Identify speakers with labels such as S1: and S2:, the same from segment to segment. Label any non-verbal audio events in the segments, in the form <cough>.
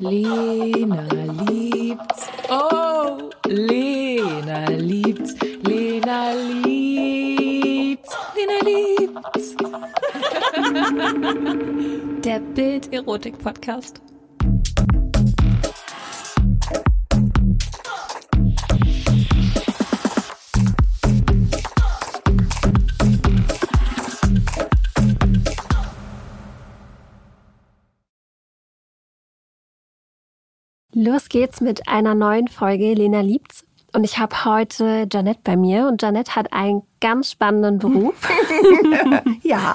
S1: Lena liebt's. Oh, Lena liebt's. Lena liebt's. Lena liebt's.
S2: Der Bild-Erotik-Podcast. Los geht's mit einer neuen Folge Lena liebt's. Und ich habe heute Janette bei mir und Janette hat einen ganz spannenden Beruf. <laughs>
S3: Ja,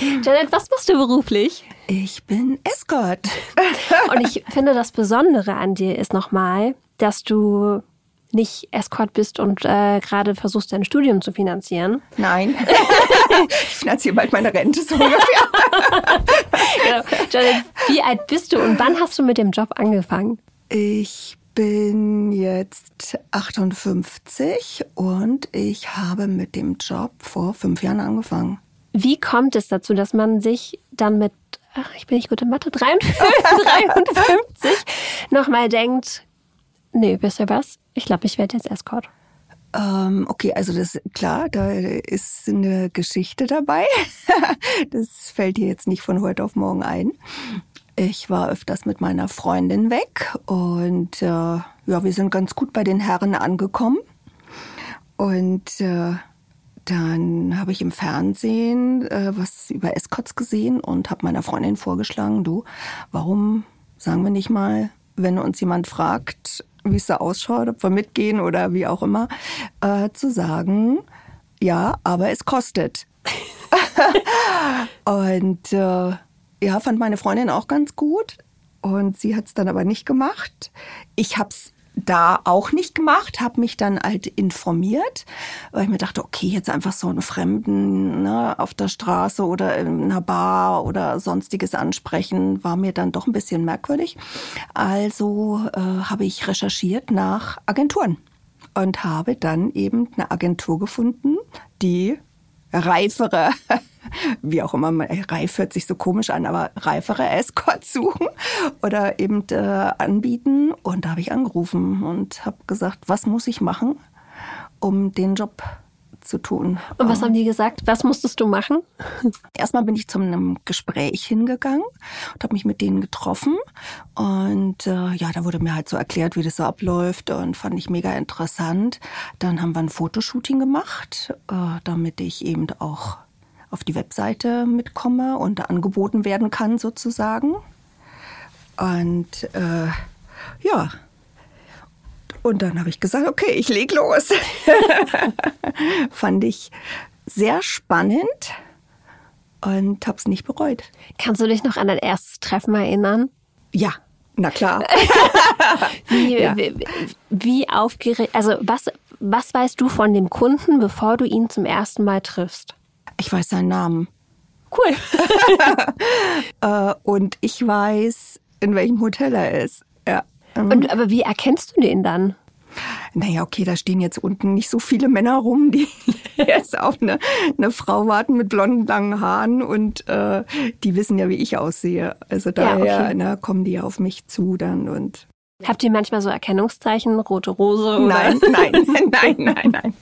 S2: Janette, was machst du beruflich?
S3: ich bin Escort. <laughs>
S2: Und ich finde, das Besondere an dir ist nochmal, dass du nicht Escort bist und äh, gerade versuchst, dein Studium zu finanzieren.
S3: Nein, <laughs> ich finanziere bald meine Rente so ungefähr.
S2: Genau. Janette, wie alt bist du und wann hast du mit dem Job angefangen?
S3: Ich bin jetzt 58 und ich habe mit dem Job vor fünf Jahren angefangen.
S2: Wie kommt es dazu, dass man sich dann mit, ach, ich bin nicht gut in Mathe, 53, 53 <laughs> nochmal denkt, nee, wisst ihr was? Ich glaube, ich werde jetzt Escort.
S3: Ähm, okay, also das klar, da ist eine Geschichte dabei. <laughs> das fällt dir jetzt nicht von heute auf morgen ein. Ich war öfters mit meiner Freundin weg und äh, ja, wir sind ganz gut bei den Herren angekommen. Und äh, dann habe ich im Fernsehen äh, was über Escorts gesehen und habe meiner Freundin vorgeschlagen, du, warum sagen wir nicht mal, wenn uns jemand fragt, wie es da ausschaut, ob wir mitgehen oder wie auch immer, äh, zu sagen, ja, aber es kostet. <laughs> und äh, ja, fand meine Freundin auch ganz gut. Und sie hat es dann aber nicht gemacht. Ich habe es da auch nicht gemacht, habe mich dann halt informiert, weil ich mir dachte, okay, jetzt einfach so einen Fremden ne, auf der Straße oder in einer Bar oder sonstiges ansprechen, war mir dann doch ein bisschen merkwürdig. Also äh, habe ich recherchiert nach Agenturen und habe dann eben eine Agentur gefunden, die reifere, <laughs> wie auch immer, reif hört sich so komisch an, aber reifere Escorts suchen oder eben äh, anbieten. Und da habe ich angerufen und habe gesagt, was muss ich machen, um den Job zu tun.
S2: Und was haben die gesagt? Was musstest du machen? <laughs>
S3: Erstmal bin ich zu einem Gespräch hingegangen und habe mich mit denen getroffen. Und äh, ja, da wurde mir halt so erklärt, wie das so abläuft und fand ich mega interessant. Dann haben wir ein Fotoshooting gemacht, äh, damit ich eben auch auf die Webseite mitkomme und angeboten werden kann sozusagen. Und äh, ja, und dann habe ich gesagt, okay, ich leg los. <laughs> Fand ich sehr spannend und habe es nicht bereut.
S2: Kannst du dich noch an dein erstes Treffen erinnern?
S3: Ja, na klar. <laughs>
S2: Wie,
S3: Ja.
S2: wie, wie aufgeregt, also was, was weißt du von dem Kunden, bevor du ihn zum ersten Mal triffst?
S3: Ich weiß seinen Namen.
S2: Cool. <laughs>
S3: Äh, und ich weiß, in welchem Hotel er ist. Ja. Ähm,
S2: Und, aber wie erkennst du den dann?
S3: Naja, okay, da stehen jetzt unten nicht so viele Männer rum, die <laughs> jetzt auf eine, eine Frau warten mit blonden, langen Haaren und äh, die wissen ja, wie ich aussehe. Also daher
S2: okay.
S3: ne, kommen die auf mich zu dann und
S2: Habt ihr manchmal so Erkennungszeichen, rote Rose? Oder?
S3: Nein, <laughs> nein, nein, nein, nein.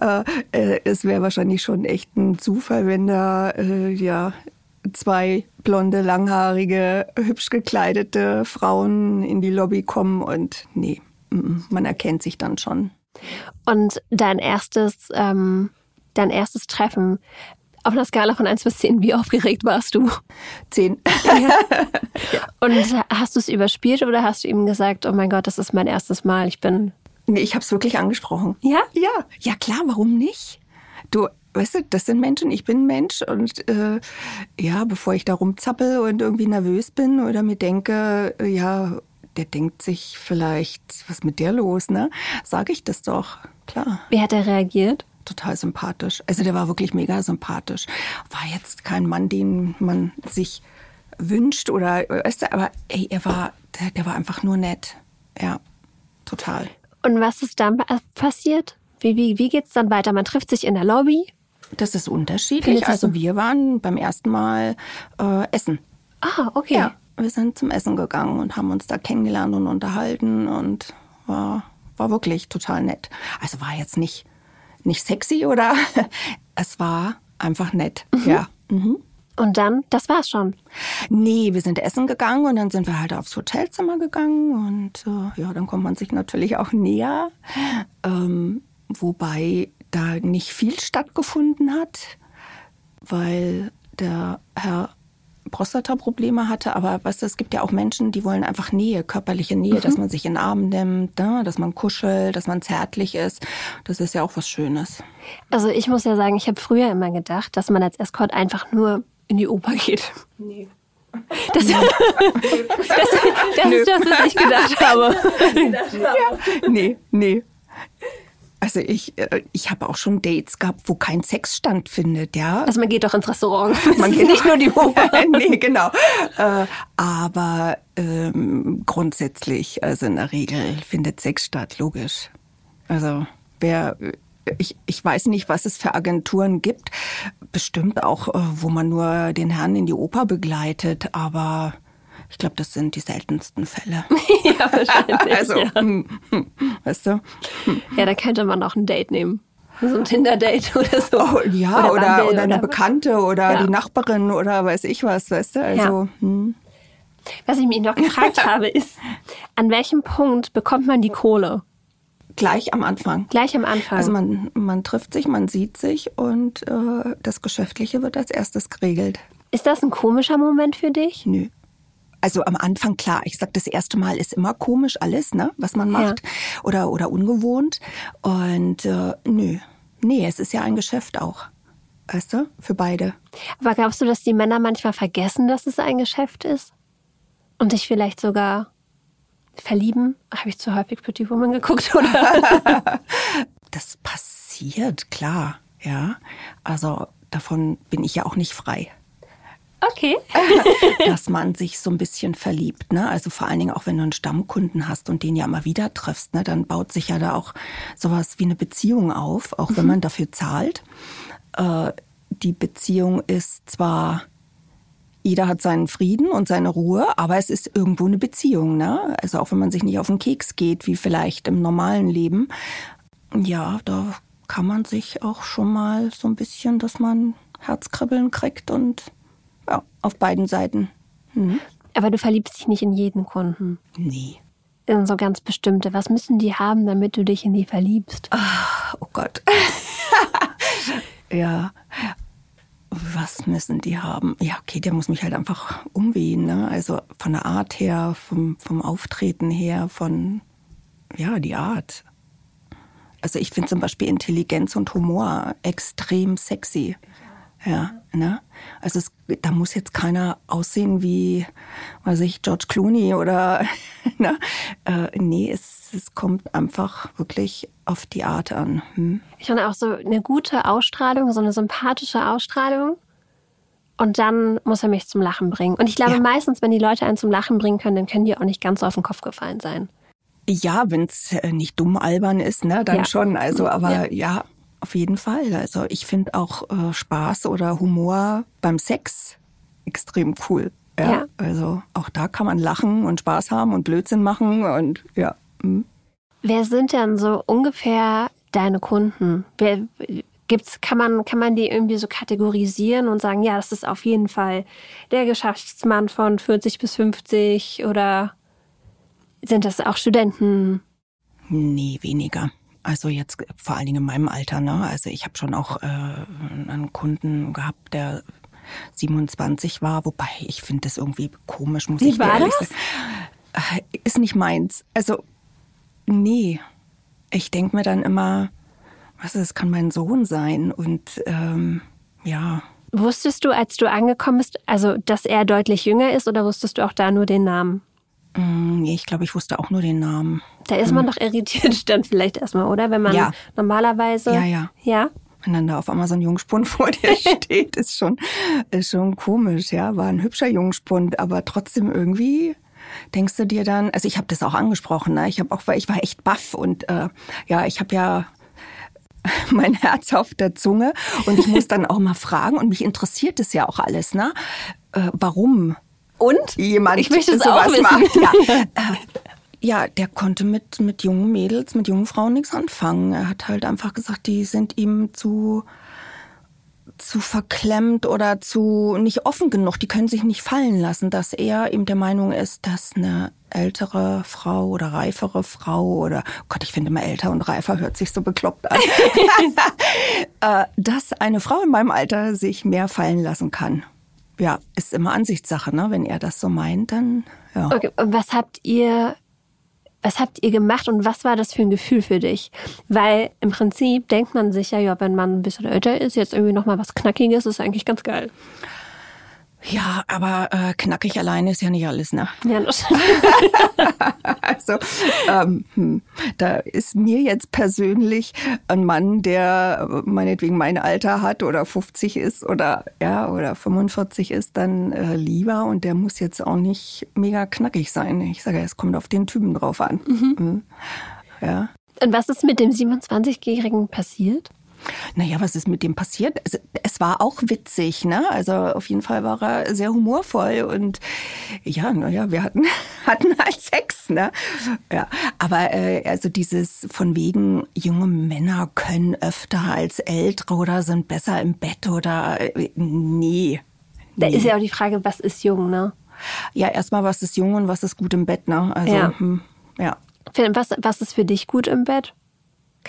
S3: <laughs> äh, äh, es wäre wahrscheinlich schon echt ein Zufall, wenn da äh, ja zwei blonde, langhaarige, hübsch gekleidete Frauen in die Lobby kommen und nee, man erkennt sich dann schon.
S2: Und dein erstes, ähm, dein erstes Treffen, auf einer Skala von 1 bis 10, wie aufgeregt warst du?
S3: Zehn. <laughs>
S2: Und hast du es überspielt oder hast du ihm gesagt, oh mein Gott, das ist mein erstes Mal, ich bin...
S3: nee, ich habe es wirklich angesprochen.
S2: Ja?
S3: Ja, ja klar, warum nicht? Du, weißt du, das sind Menschen, ich bin ein Mensch und äh, ja, bevor ich da rumzappel und irgendwie nervös bin oder mir denke, äh, ja, der denkt sich vielleicht, was ist mit der los, ne? Sage ich das doch, klar.
S2: Wie hat er reagiert?
S3: Total sympathisch. Also der war wirklich mega sympathisch. War jetzt kein Mann, den man sich wünscht oder, weißt du, aber ey, er war, der, der war einfach nur nett. Ja, total.
S2: Und was ist dann pa- passiert? Wie, wie, wie geht's dann weiter? Man trifft sich in der Lobby.
S3: Das ist unterschiedlich. Also
S2: so?
S3: wir waren beim ersten Mal äh, essen.
S2: Ah, okay.
S3: Ja. wir sind zum Essen gegangen und haben uns da kennengelernt und unterhalten und war, war wirklich total nett. Also war jetzt nicht, nicht sexy oder <laughs> es war einfach nett.
S2: Mhm.
S3: Ja. Mhm.
S2: Und dann, das war's schon.
S3: Nee, wir sind essen gegangen und dann sind wir halt aufs Hotelzimmer gegangen und äh, ja, dann kommt man sich natürlich auch näher. Ähm, wobei da nicht viel stattgefunden hat, weil der Herr Prostata-Probleme hatte, aber weißt du, es gibt ja auch Menschen, die wollen einfach Nähe, körperliche Nähe, dass man sich in den Arm nimmt, ne? dass man kuschelt, dass man zärtlich ist. Das ist ja auch was Schönes.
S2: Also ich muss ja sagen, ich habe früher immer gedacht, dass man als Escort einfach nur in die Oper geht.
S3: Nee.
S2: Das, das, das ist das, was ich gedacht habe.
S3: Nee, nee. Also ich, äh, ich habe auch schon Dates gehabt, wo kein Sex stattfindet, ja.
S2: Also man geht doch ins Restaurant. <laughs>
S3: Man geht
S2: nicht nur die <laughs> Oper. <laughs>
S3: nee, genau. Äh, aber ähm, grundsätzlich, also in der Regel findet Sex statt, logisch. Also wer ich, ich weiß nicht, was es für Agenturen gibt. Bestimmt auch, äh, wo man nur den Herrn in die Oper begleitet, aber ich glaube, das sind die seltensten Fälle. <laughs>
S2: ja, wahrscheinlich.
S3: Also,
S2: ja.
S3: hm, hm, weißt du?
S2: ja, da könnte man auch ein Date nehmen. So ein Tinder-Date oder so.
S3: Oh, ja, oder, oder,
S2: Bumble
S3: oder eine
S2: oder-
S3: Bekannte oder
S2: Ja.
S3: die Nachbarin oder weiß ich was, weißt du? Also, hm.
S2: Was ich mich noch gefragt <laughs> habe, ist, an welchem Punkt bekommt man die Kohle?
S3: gleich am Anfang.
S2: Gleich am Anfang.
S3: Also man, man trifft sich, man sieht sich und äh, das Geschäftliche wird als erstes geregelt.
S2: ist das ein komischer Moment für dich?
S3: Nö. Also am Anfang klar, ich sag das erste Mal ist immer komisch alles, ne, was man macht oder oder ungewohnt und äh, nö. Nee, es ist ja ein Geschäft auch. Weißt du, für beide.
S2: Aber glaubst du, dass die Männer manchmal vergessen, dass es ein Geschäft ist? Und sich vielleicht sogar verlieben? Habe ich zu häufig Pretty Woman geguckt, <laughs> oder? <laughs>
S3: Das passiert, klar, ja. Also davon bin ich ja auch nicht frei.
S2: Okay. <laughs>
S3: dass man sich so ein bisschen verliebt. Ne? Also vor allen Dingen auch, wenn du einen Stammkunden hast und den ja immer wieder triffst, ne? dann baut sich ja da auch sowas wie eine Beziehung auf, auch wenn man dafür zahlt. Äh, die Beziehung ist zwar, jeder hat seinen Frieden und seine Ruhe, aber es ist irgendwo eine Beziehung. Ne? Also auch wenn man sich nicht auf den Keks geht, wie vielleicht im normalen Leben. Ja, da kann man sich auch schon mal so ein bisschen, dass man Herzkribbeln kriegt und ja, auf beiden Seiten. Hm.
S2: Aber du verliebst dich nicht in jeden Kunden.
S3: Nee.
S2: In so ganz bestimmte. Was müssen die haben, damit du dich in die verliebst?
S3: Oh Gott. <laughs> ja. Was müssen die haben? Ja, okay, der muss mich halt einfach umwehen. Ne? Also von der Art her, vom, vom Auftreten her, von, ja, die Art. Also ich finde zum Beispiel Intelligenz und Humor extrem sexy. Ja, ne? Also es, da muss jetzt keiner aussehen wie, weiß ich, George Clooney oder, <laughs> ne? Äh, nee, es, es kommt einfach wirklich auf die Art an. Hm?
S2: Ich finde auch so eine gute Ausstrahlung, so eine sympathische Ausstrahlung. Und dann muss er mich zum Lachen bringen. Und ich glaube,
S3: Ja.
S2: meistens, wenn die Leute einen zum Lachen bringen können, dann können die auch nicht ganz so auf den Kopf gefallen sein.
S3: Ja, wenn es nicht dumm albern ist, ne, dann
S2: Ja.
S3: schon. Also, aber ja. Auf jeden Fall. Also ich finde auch äh, Spaß oder Humor beim Sex extrem cool. Ja,
S2: Ja.
S3: Also auch da kann man lachen und Spaß haben und Blödsinn machen und ja. hm.
S2: Wer sind denn so ungefähr deine Kunden? Wer, gibt's, kann, man, kann man die irgendwie so kategorisieren und sagen, ja, das ist auf jeden Fall der Geschäftsmann von 40 bis 50 oder sind das auch Studenten?
S3: Nee, weniger. Also jetzt vor allen Dingen in meinem Alter, ne? Also ich habe schon auch äh, einen Kunden gehabt, der 27 war, wobei ich finde das irgendwie komisch, muss
S2: Wie
S3: ich
S2: war
S3: ehrlich
S2: das?
S3: sagen. Äh, Ist nicht meins. Also nee, ich denk mir dann immer, was ist, das kann mein Sohn sein und ähm, ja,
S2: Wusstest du, als du angekommen bist, also dass er deutlich jünger ist oder wusstest du auch da nur den Namen?
S3: Mm, nee, ich glaube, ich wusste auch nur den Namen.
S2: Da ist man doch irritiert <laughs> dann vielleicht erstmal, oder? Wenn man
S3: Ja.
S2: normalerweise.
S3: Ja, ja.
S2: Ja.
S3: Wenn dann da auf ein Jungspund <laughs> vor dir <laughs> steht, ist schon, ist schon komisch, ja. War ein hübscher Jungspund, aber trotzdem irgendwie denkst du dir dann, also ich habe das auch angesprochen, ne? Ich habe auch, ich war echt baff und äh, ja, ich habe ja mein Herz auf der Zunge und ich muss dann auch mal fragen und mich interessiert es ja auch alles, ne? Äh, warum?
S2: Und?
S3: jemand
S2: Ich möchte es
S3: sowas
S2: auch wissen.
S3: macht. Ja. <laughs> Ja, der konnte mit, mit jungen Mädels, mit jungen Frauen nichts anfangen. Er hat halt einfach gesagt, die sind ihm zu, zu verklemmt oder zu nicht offen genug. Die können sich nicht fallen lassen, dass er ihm der Meinung ist, dass eine ältere Frau oder reifere Frau oder Gott, ich finde immer älter und reifer hört sich so bekloppt an, <laughs> <laughs> äh, dass eine Frau in meinem Alter sich mehr fallen lassen kann. Ja, ist immer Ansichtssache, ne? Wenn er das so meint, dann ja.
S2: Okay, und was habt ihr, was habt ihr gemacht und was war das für ein Gefühl für dich? Weil im Prinzip denkt man sich ja, ja, wenn man ein bisschen älter ist, jetzt irgendwie nochmal was Knackiges, ist eigentlich ganz geil.
S3: Ja, aber äh, knackig alleine ist ja nicht alles, ne?
S2: Ja, das <laughs>
S3: Also ähm, hm, da ist mir jetzt persönlich ein Mann, der äh, meinetwegen mein Alter hat oder 50 ist oder ja oder 45 ist, dann äh, lieber und der muss jetzt auch nicht mega knackig sein. Ich sage, es kommt auf den Typen drauf an. Mhm. Ja.
S2: Und was ist mit dem 27-Jährigen passiert?
S3: Naja, was ist mit dem passiert? Es, es war auch witzig, ne? Also auf jeden Fall war er sehr humorvoll und ja, naja, wir hatten, <laughs> hatten halt Sex, ne? Ja, aber äh, also dieses von wegen, junge Männer können öfter als ältere oder sind besser im Bett oder äh, nee.
S2: Da ist ja auch die Frage, was ist jung, ne?
S3: Ja, erstmal, was ist jung und was ist gut im Bett, ne? Also,
S2: Ja.
S3: hm, ja.
S2: Was, was ist für dich gut im Bett?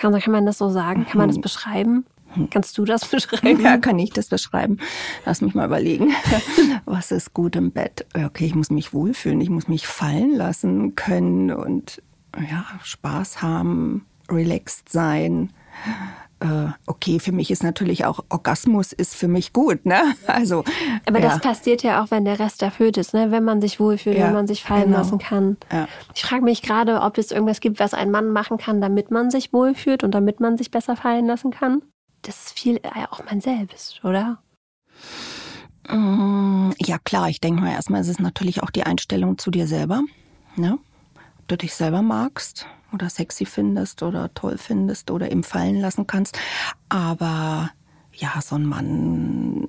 S2: Kann, kann man das so sagen? Kann man das beschreiben? Kannst du das beschreiben?
S3: Ja, kann ich das beschreiben? Lass mich mal überlegen. <laughs> Was ist gut im Bett? Okay, ich muss mich wohlfühlen, ich muss mich fallen lassen können und ja, Spaß haben, relaxed sein. Äh, Okay, für mich ist natürlich auch Orgasmus ist für mich gut, ne? Also,
S2: Aber
S3: ja.
S2: das passiert ja auch, wenn der Rest erfüllt ist, ne? wenn man sich wohlfühlt,
S3: Ja,
S2: wenn man sich fallen
S3: genau.
S2: lassen kann.
S3: Ja.
S2: Ich frage mich gerade, ob es irgendwas gibt, was ein Mann machen kann, damit man sich wohlfühlt und damit man sich besser fallen lassen kann. Das ist viel äh, auch man selbst, oder?
S3: Mm, Ja, klar, ich denke mal, erstmal ist es natürlich auch die Einstellung zu dir selber. Ne? Ob du dich selber magst oder sexy findest oder toll findest oder eben fallen lassen kannst. Aber ja, so ein Mann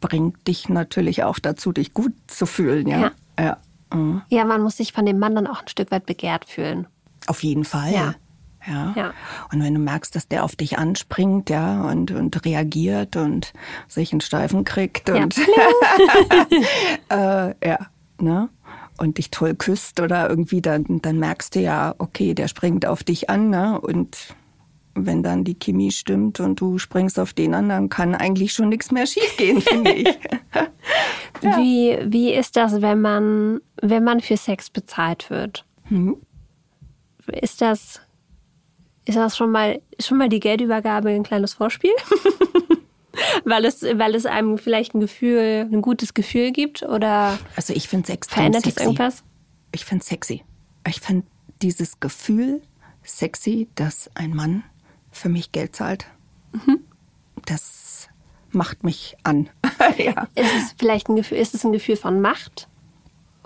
S3: bringt dich natürlich auch dazu, dich gut zu fühlen. Ja, ja. mhm.
S2: Ja, man muss sich von dem Mann dann auch ein Stück weit begehrt fühlen.
S3: auf jeden Fall.
S2: Ja.
S3: Ja.
S2: Ja.
S3: Und wenn du merkst, dass der auf dich anspringt, ja, und, und reagiert und sich einen Steifen kriegt und <laughs> <laughs> äh, ja, ne? Und dich toll küsst oder irgendwie, dann, dann merkst du ja, okay, der springt auf dich an, ne? Und wenn dann die Chemie stimmt und du springst auf den an, dann kann eigentlich schon nichts mehr schiefgehen, finde ich. <laughs> <laughs>
S2: Wie, wie ist das, wenn man, wenn man für Sex bezahlt wird?
S3: Mhm.
S2: Ist das, ist das schon mal, schon mal die Geldübergabe ein kleines Vorspiel? <laughs> <laughs> weil, es, weil es einem vielleicht ein Gefühl, ein gutes Gefühl gibt oder
S3: Also ich finde extrem
S2: verändert es irgendwas?
S3: Ich finde sexy. Ich finde dieses Gefühl sexy, dass ein Mann für mich Geld zahlt.
S2: Mhm.
S3: Das macht mich an. <laughs> ja.
S2: Ist es vielleicht ein Gefühl, ist es ein Gefühl von Macht?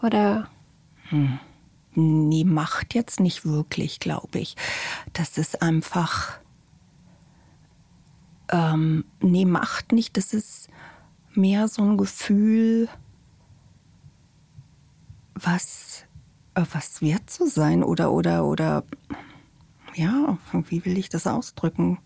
S2: Oder
S3: Nee, macht jetzt nicht wirklich, glaube ich. Das ist einfach. Ähm, nee, macht nicht. Das ist mehr so ein Gefühl, was, äh, was wert zu sein oder, oder, oder, ja, wie will ich das ausdrücken?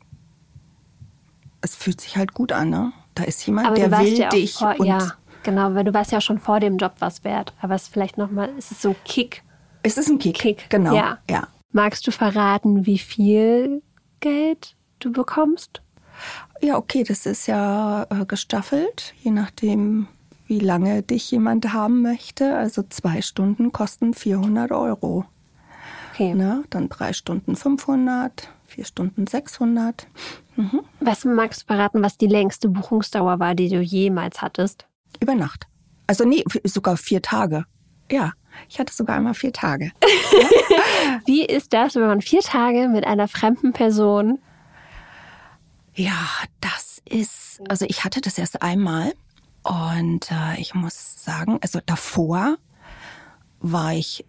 S3: Es fühlt sich halt gut an, ne? Da ist jemand,
S2: aber
S3: der will
S2: ja
S3: dich.
S2: vor,
S3: und
S2: ja, genau, weil du warst ja schon vor dem Job was wert. Aber es ist vielleicht nochmal, es ist so ein Kick.
S3: es ist ein Kick.
S2: Kick,
S3: Genau.
S2: ja.
S3: ja.
S2: Magst du verraten, wie viel Geld du bekommst?
S3: Ja, okay, das ist ja äh, gestaffelt, je nachdem, wie lange dich jemand haben möchte. Also zwei Stunden kosten 400 Euro.
S2: Okay.
S3: Ne? Dann drei Stunden 500, vier Stunden 600.
S2: Was magst du verraten, was die längste Buchungsdauer war, die du jemals hattest?
S3: Über Nacht. Also nee, sogar vier Tage. Ja, ich hatte sogar einmal vier Tage. <laughs>
S2: Wie ist das, wenn man vier Tage mit einer fremden Person
S3: Ja, das ist, also ich hatte das erst einmal und äh, ich muss sagen, also davor war ich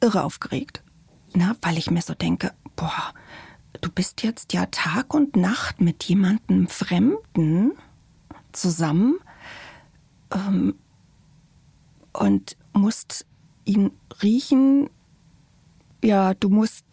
S3: irre aufgeregt, ne, weil ich mir so denke, boah, du bist jetzt ja Tag und Nacht mit jemandem Fremden zusammen. Ähm, und musst ihn riechen. Ja, du musst,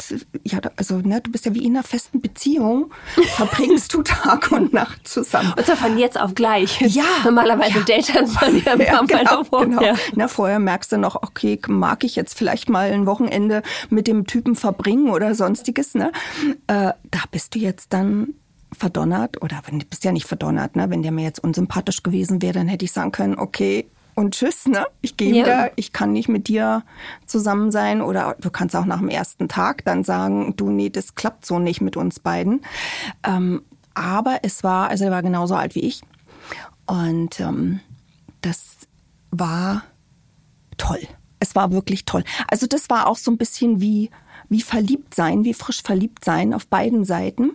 S3: ja, also, ne, du bist ja wie in einer festen Beziehung, <laughs> verbringst du Tag und Nacht zusammen.
S2: Und zwar von jetzt auf gleich.
S3: Ja.
S2: Normalerweise
S3: Ja.
S2: datet man ja ein
S3: Ja,
S2: paar Mal
S3: genau, genau.
S2: Ja.
S3: Na, vorher merkst du noch, okay, mag ich jetzt vielleicht mal ein Wochenende mit dem Typen verbringen oder sonstiges. Ne? Äh, da bist du jetzt dann verdonnert oder wenn du bist ja nicht verdonnert, ne? Wenn der mir jetzt unsympathisch gewesen wäre, dann hätte ich sagen können, okay. Und tschüss, ne? Ich gehe
S2: Ja.
S3: wieder, ich kann nicht mit dir zusammen sein. Oder du kannst auch nach dem ersten Tag dann sagen, du, nee, das klappt so nicht mit uns beiden. Ähm, aber es war, also er war genauso alt wie ich. Und ähm, das war toll. Es war wirklich toll. Also das war auch so ein bisschen wie, wie verliebt sein, wie frisch verliebt sein auf beiden Seiten.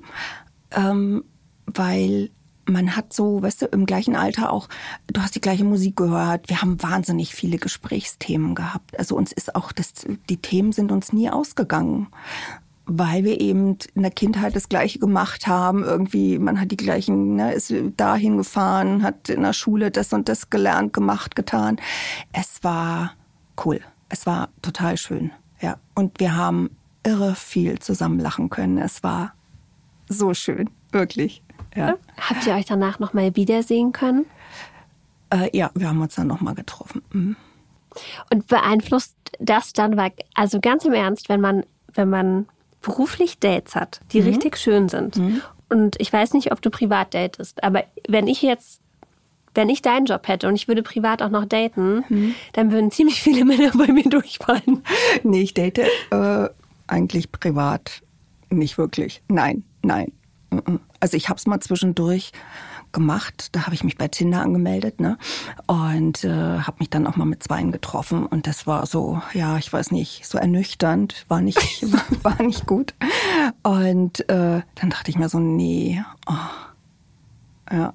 S3: Ähm, weil man hat so, weißt du, im gleichen Alter auch, du hast die gleiche Musik gehört. Wir haben wahnsinnig viele Gesprächsthemen gehabt. Also uns ist auch, das, die Themen sind uns nie ausgegangen. Weil wir eben in der Kindheit das Gleiche gemacht haben. Irgendwie, man hat die gleichen, ne, ist dahin gefahren, hat in der Schule das und das gelernt, gemacht, getan. Es war cool. Es war total schön. Ja. Und wir haben irre viel zusammen lachen können. Es war so schön. Wirklich. Ja.
S2: Habt ihr euch danach nochmal wiedersehen können?
S3: Äh, ja, wir haben uns dann nochmal getroffen. Mhm.
S2: Und beeinflusst das dann, weil, also ganz im Ernst, wenn man, wenn man beruflich Dates hat, die richtig schön sind. Und ich weiß nicht, ob du privat datest, aber wenn ich jetzt, wenn ich deinen Job hätte und ich würde privat auch noch daten, dann würden ziemlich viele <laughs> Männer bei mir durchfallen.
S3: Nee, ich date äh, eigentlich privat nicht wirklich. Nein, nein. Also ich habe es mal zwischendurch gemacht. Da habe ich mich bei Tinder angemeldet, ne? Und äh, habe mich dann auch mal mit Zweien getroffen. Und das war so, ja, ich weiß nicht, so ernüchternd, war nicht, <laughs> war nicht gut. Und äh, dann dachte ich mir so, nee, oh, ja.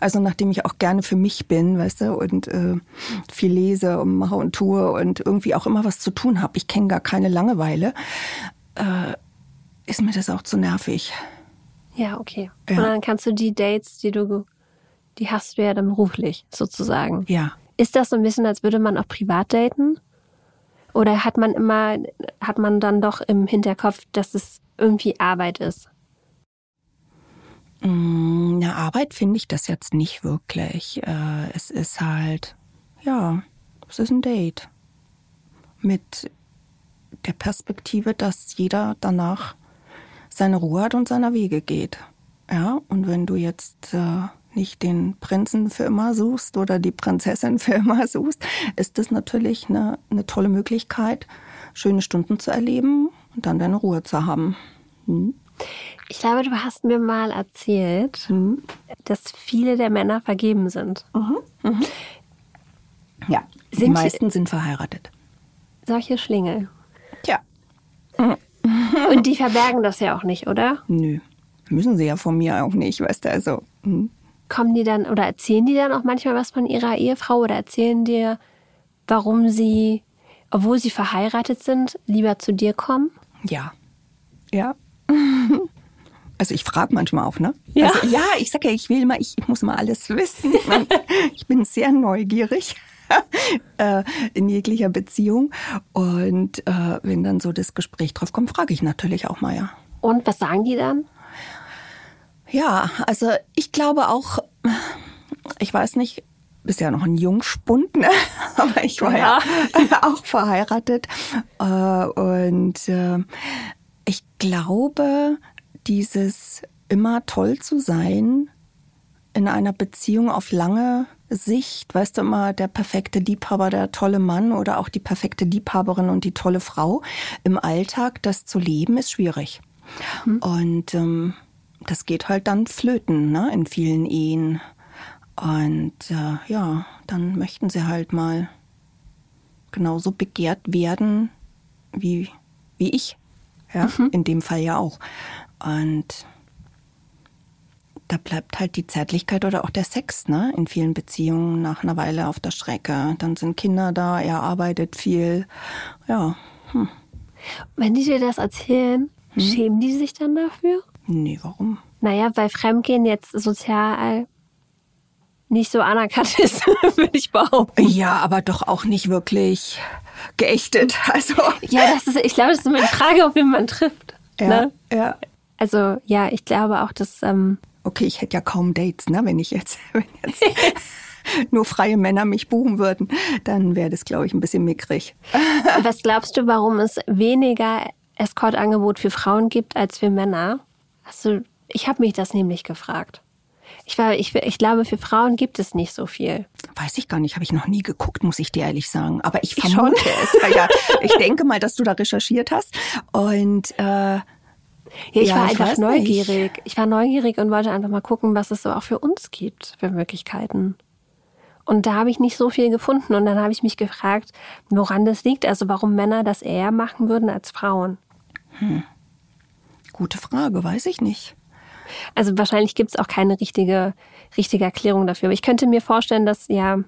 S3: Also nachdem ich auch gerne für mich bin, weißt du, und äh, viel lese und mache und tue und irgendwie auch immer was zu tun habe, ich kenne gar keine Langeweile, äh, ist mir das auch zu nervig.
S2: Ja, okay.
S3: Ja.
S2: Und dann kannst du die Dates, die du, die hast du ja dann beruflich sozusagen.
S3: Ja.
S2: Ist das so ein bisschen, als würde man auch privat daten? Oder hat man immer, hat man dann doch im Hinterkopf, dass es irgendwie Arbeit ist?
S3: Mm, Eine Arbeit finde ich das jetzt nicht wirklich. Äh, Es ist halt, ja, es ist ein Date. Mit der Perspektive, dass jeder danach seine Ruhe hat und seiner Wege geht. Ja, und wenn du jetzt äh, nicht den Prinzen für immer suchst oder die Prinzessin <laughs> für immer suchst, ist das natürlich eine, eine tolle Möglichkeit, schöne Stunden zu erleben und dann deine Ruhe zu haben. Hm?
S2: Ich glaube, du hast mir mal erzählt, dass viele der Männer vergeben sind.
S3: Ja, die
S2: Sind-
S3: meisten sind verheiratet.
S2: Solche Schlingel. <laughs> Und die verbergen das ja auch nicht, oder?
S3: nö. Müssen sie ja von mir auch nicht, weißt du, also. hm.
S2: Kommen die dann oder erzählen die dann auch manchmal was von ihrer Ehefrau oder erzählen dir, warum sie, obwohl sie verheiratet sind, lieber zu dir kommen?
S3: Ja. Ja. <laughs> Also ich frage manchmal auch, ne?
S2: Ja.
S3: Also, ja, ich sag ja, ich will immer, ich, ich muss immer alles wissen. Ich <laughs> bin sehr neugierig <laughs> äh, in jeglicher Beziehung. Und äh, wenn dann so das Gespräch drauf kommt, frage ich natürlich auch mal, ja.
S2: Und was sagen die dann?
S3: Ja, also ich glaube auch, ich weiß nicht, bist ja noch ein Jungspund, ne? <laughs> aber ich war ja, <laughs> auch verheiratet. Äh, Und äh, ich glaube, dieses immer toll zu sein in einer Beziehung auf lange Sicht, weißt du immer, der perfekte Liebhaber, der tolle Mann oder auch die perfekte Liebhaberin und die tolle Frau im Alltag, das zu leben, ist schwierig. Und ähm, das geht halt dann flöten, ne, in vielen Ehen. Und äh, ja, dann möchten sie halt mal genauso begehrt werden wie, wie ich. Ja, in dem Fall ja auch. Und da bleibt halt die Zärtlichkeit oder auch der Sex, ne, in vielen Beziehungen nach einer Weile auf der Strecke. Dann sind Kinder da, er arbeitet viel. Ja,
S2: Wenn die dir das erzählen, schämen die sich dann dafür?
S3: nee, warum?
S2: Naja, weil Fremdgehen jetzt sozial nicht so anerkannt <laughs> ist, würde ich behaupten.
S3: Ja, aber doch auch nicht wirklich geächtet. Also
S2: Ja, das ist, ich glaube, das ist immer die Frage, auf wen man trifft.
S3: ja,
S2: Ne?
S3: ja.
S2: Also ja, ich glaube auch, dass ähm,
S3: Okay, ich hätte ja kaum Dates, ne? Wenn ich jetzt, <laughs> wenn jetzt <laughs> nur freie Männer mich buchen würden, dann wäre das, glaube ich, ein bisschen mickrig. <laughs>
S2: was glaubst du, warum es weniger Escort-Angebot für Frauen gibt als für Männer? Du, ich habe mich das nämlich gefragt. Ich, war, ich, ich glaube, für Frauen gibt es nicht so viel.
S3: Weiß ich gar nicht, habe ich noch nie geguckt, muss ich dir ehrlich sagen. Aber ich
S2: Ich
S3: vermute es. Ja, ja, ich denke mal, dass du da recherchiert hast. Und äh,
S2: Ja, ich
S3: Ja,
S2: war
S3: ich
S2: einfach
S3: weiß nicht.
S2: neugierig. Ich war neugierig und wollte einfach mal gucken, was es so auch für uns gibt für Möglichkeiten. Und da habe ich nicht so viel gefunden. Und dann habe ich mich gefragt, woran das liegt. Also warum Männer das eher machen würden als Frauen.
S3: gute Frage, weiß ich nicht.
S2: Also wahrscheinlich gibt es auch keine richtige, richtige Erklärung dafür. Aber ich könnte mir vorstellen, dass ja,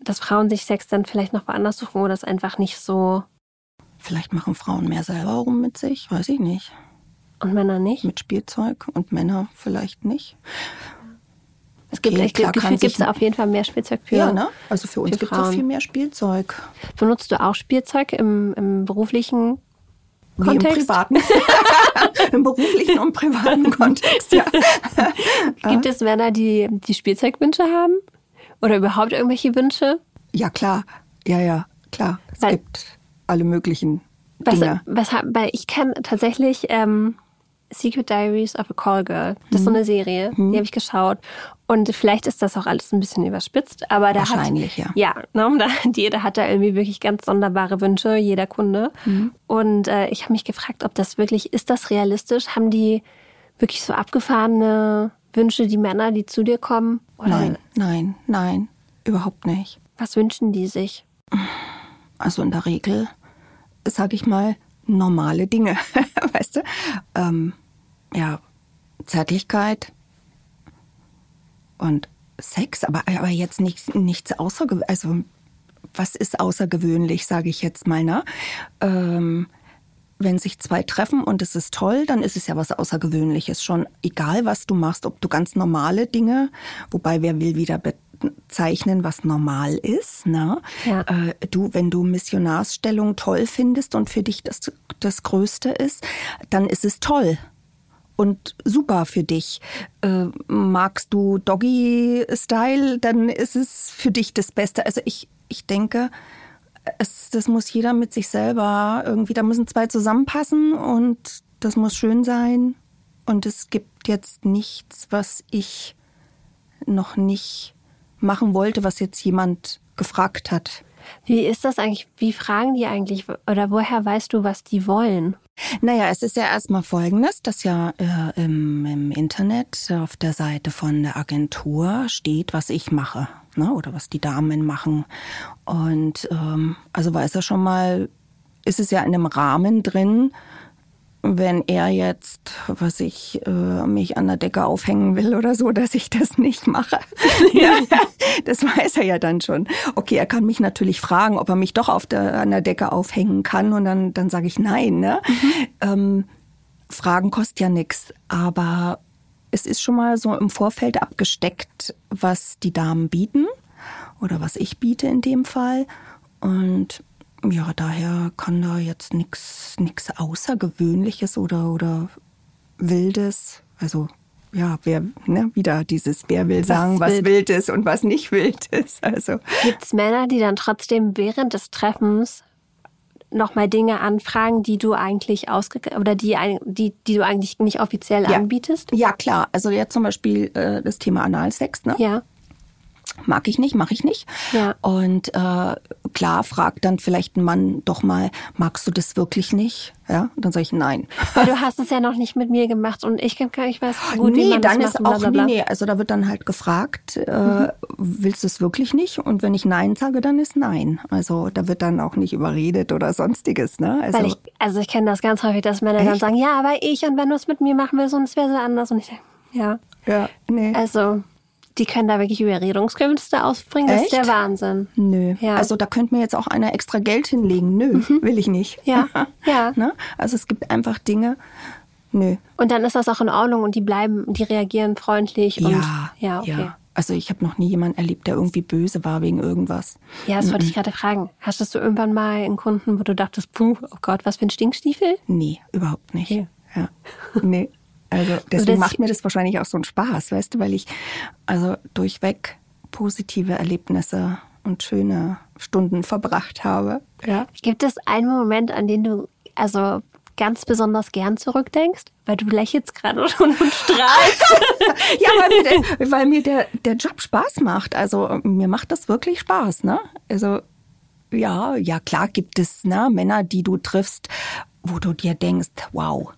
S2: dass Frauen sich Sex dann vielleicht noch woanders suchen oder es einfach nicht so
S3: Vielleicht machen Frauen mehr selber rum mit sich, weiß ich nicht.
S2: und Männer nicht.
S3: Mit Spielzeug und Männer vielleicht nicht.
S2: Es gibt,
S3: Okay,
S2: ich
S3: klar,
S2: glaube,
S3: kann
S2: gibt es
S3: sich-
S2: auf jeden Fall mehr Spielzeug für.
S3: Ja, ne? Also für uns gibt es auch viel mehr Spielzeug.
S2: Benutzt du auch Spielzeug im, im beruflichen
S3: Wie im
S2: Kontext?
S3: privaten. <laughs> Im beruflichen und privaten <laughs> Kontext, ja. <laughs>
S2: Gibt es Männer, die, die Spielzeugwünsche haben? Oder überhaupt irgendwelche Wünsche?
S3: Ja, klar. Ja, ja, klar. Es
S2: Weil-
S3: gibt alle möglichen Dinge.
S2: was, weil ich kenne tatsächlich ähm, Secret Diaries of a Call Girl. Das ist so eine Serie, die habe ich geschaut. Und vielleicht ist das auch alles ein bisschen überspitzt, aber da
S3: Wahrscheinlich,
S2: hat,
S3: ja.
S2: Ja, ne, da, <laughs> jeder hat da irgendwie wirklich ganz sonderbare Wünsche, jeder Kunde. Und äh, ich habe mich gefragt, ob das wirklich, ist das realistisch? Haben die wirklich so abgefahrene Wünsche, die Männer, die zu dir kommen? Oder
S3: Nein, nein, nein, überhaupt nicht.
S2: was wünschen die sich?
S3: Also in der Regel, sage ich mal, normale Dinge, <laughs> weißt du? Ähm, ja, Zärtlichkeit und Sex, aber, aber jetzt nichts, nichts außergewöhnlich. Also was ist außergewöhnlich, sage ich jetzt mal, ne? Ähm, wenn sich zwei treffen und es ist toll, dann ist es ja was Außergewöhnliches. Schon egal, was du machst, ob du ganz normale Dinge, wobei wer will wieder bezeichnen, was normal ist. Ne?
S2: Ja.
S3: Äh, du, wenn du Missionarsstellung toll findest und für dich das, das Größte ist, dann ist es toll und super für dich. Äh, magst du Doggy-Style, dann ist es für dich das Beste. Also ich, ich denke, es, das muss jeder mit sich selber irgendwie, da müssen zwei zusammenpassen und das muss schön sein. Und es gibt jetzt nichts, was ich noch nicht machen wollte, was jetzt jemand gefragt hat.
S2: Wie ist das eigentlich? Wie fragen die eigentlich? Oder woher weißt du, was die wollen?
S3: Naja, es ist ja erstmal Folgendes, dass ja äh, im, im Internet auf der Seite von der Agentur steht, was ich mache ne? oder was die Damen machen. Und ähm, also weiß er schon mal, ist es ja in einem Rahmen drin, wenn er jetzt, was ich, äh, mich an der Decke aufhängen will oder so, dass ich das nicht mache. <laughs> ja, <laughs> das weiß er ja dann schon. Okay, er kann mich natürlich fragen, ob er mich doch auf der, an der Decke aufhängen kann und dann, dann sage ich nein. Ne? Ähm, Fragen kostet ja nichts, aber es ist schon mal so im Vorfeld abgesteckt, was die Damen bieten oder was ich biete in dem Fall. Und ja, daher kann da jetzt nichts nichts Außergewöhnliches oder, oder Wildes. Also ja, wer, ne, wieder dieses, wer will sagen, was
S2: wild.
S3: wild ist und was nicht wild <laughs> ist. Also
S2: Gibt es Männer, die dann trotzdem während des Treffens nochmal Dinge anfragen, die du eigentlich ausge oder die, die, die du eigentlich nicht offiziell
S3: Ja.
S2: anbietest?
S3: ja klar, also jetzt zum Beispiel äh, das Thema Analsex, ne?
S2: Ja.
S3: Mag ich nicht, mache ich nicht.
S2: Ja.
S3: Und äh, klar fragt dann vielleicht ein Mann doch mal, magst du das wirklich nicht? Ja, und dann sage ich nein.
S2: Weil du hast es ja noch nicht mit mir gemacht und ich, ich weiß gut, wie
S3: nee,
S2: man
S3: dann
S2: das
S3: ist
S2: macht
S3: auch
S2: bla, bla,
S3: nee, also da wird dann halt gefragt, äh, willst du es wirklich nicht? Und wenn ich nein sage, dann ist nein. Also da wird dann auch nicht überredet oder sonstiges, ne? Also
S2: Weil ich, also ich kenne das ganz häufig, dass Männer dann
S3: Echt?
S2: sagen, ja, aber ich und wenn du es mit mir machen willst und es wäre so anders und ich denke, ja.
S3: ja, nee.
S2: Also, die können da wirklich Überredungskünste ausbringen, das ist
S3: Echt?
S2: der Wahnsinn.
S3: Nö.
S2: Ja. Mhm.
S3: Also da könnte mir jetzt auch einer extra Geld hinlegen. Nö, will ich nicht.
S2: Ja, <laughs> ja.
S3: ne? Also es gibt einfach Dinge. Nö.
S2: Und dann ist das auch in Ordnung und die bleiben, die reagieren freundlich und
S3: Ja,
S2: ja, okay.
S3: ja. Also ich habe noch nie jemanden erlebt, der irgendwie böse war wegen irgendwas.
S2: Ja, das wollte ich gerade fragen. Hattest du irgendwann mal einen Kunden, wo du dachtest, puh, oh Gott, was für ein Stinkstiefel?
S3: Nee, überhaupt nicht.
S2: Okay.
S3: Ja. Nee. Also deswegen
S2: das-
S3: macht mir das wahrscheinlich auch so einen Spaß, weißt du, weil ich also durchweg positive Erlebnisse und schöne Stunden verbracht habe. Ja.
S2: Gibt es einen Moment, an den du also ganz besonders gern zurückdenkst? Weil du lächelst gerade <laughs> schon und strahlst. <laughs>
S3: Ja, weil mir, der, weil mir der, der Job Spaß macht. Also mir macht das wirklich Spaß, ne? Also ja, ja klar gibt es ne, Männer, die du triffst, wo du dir denkst, wow,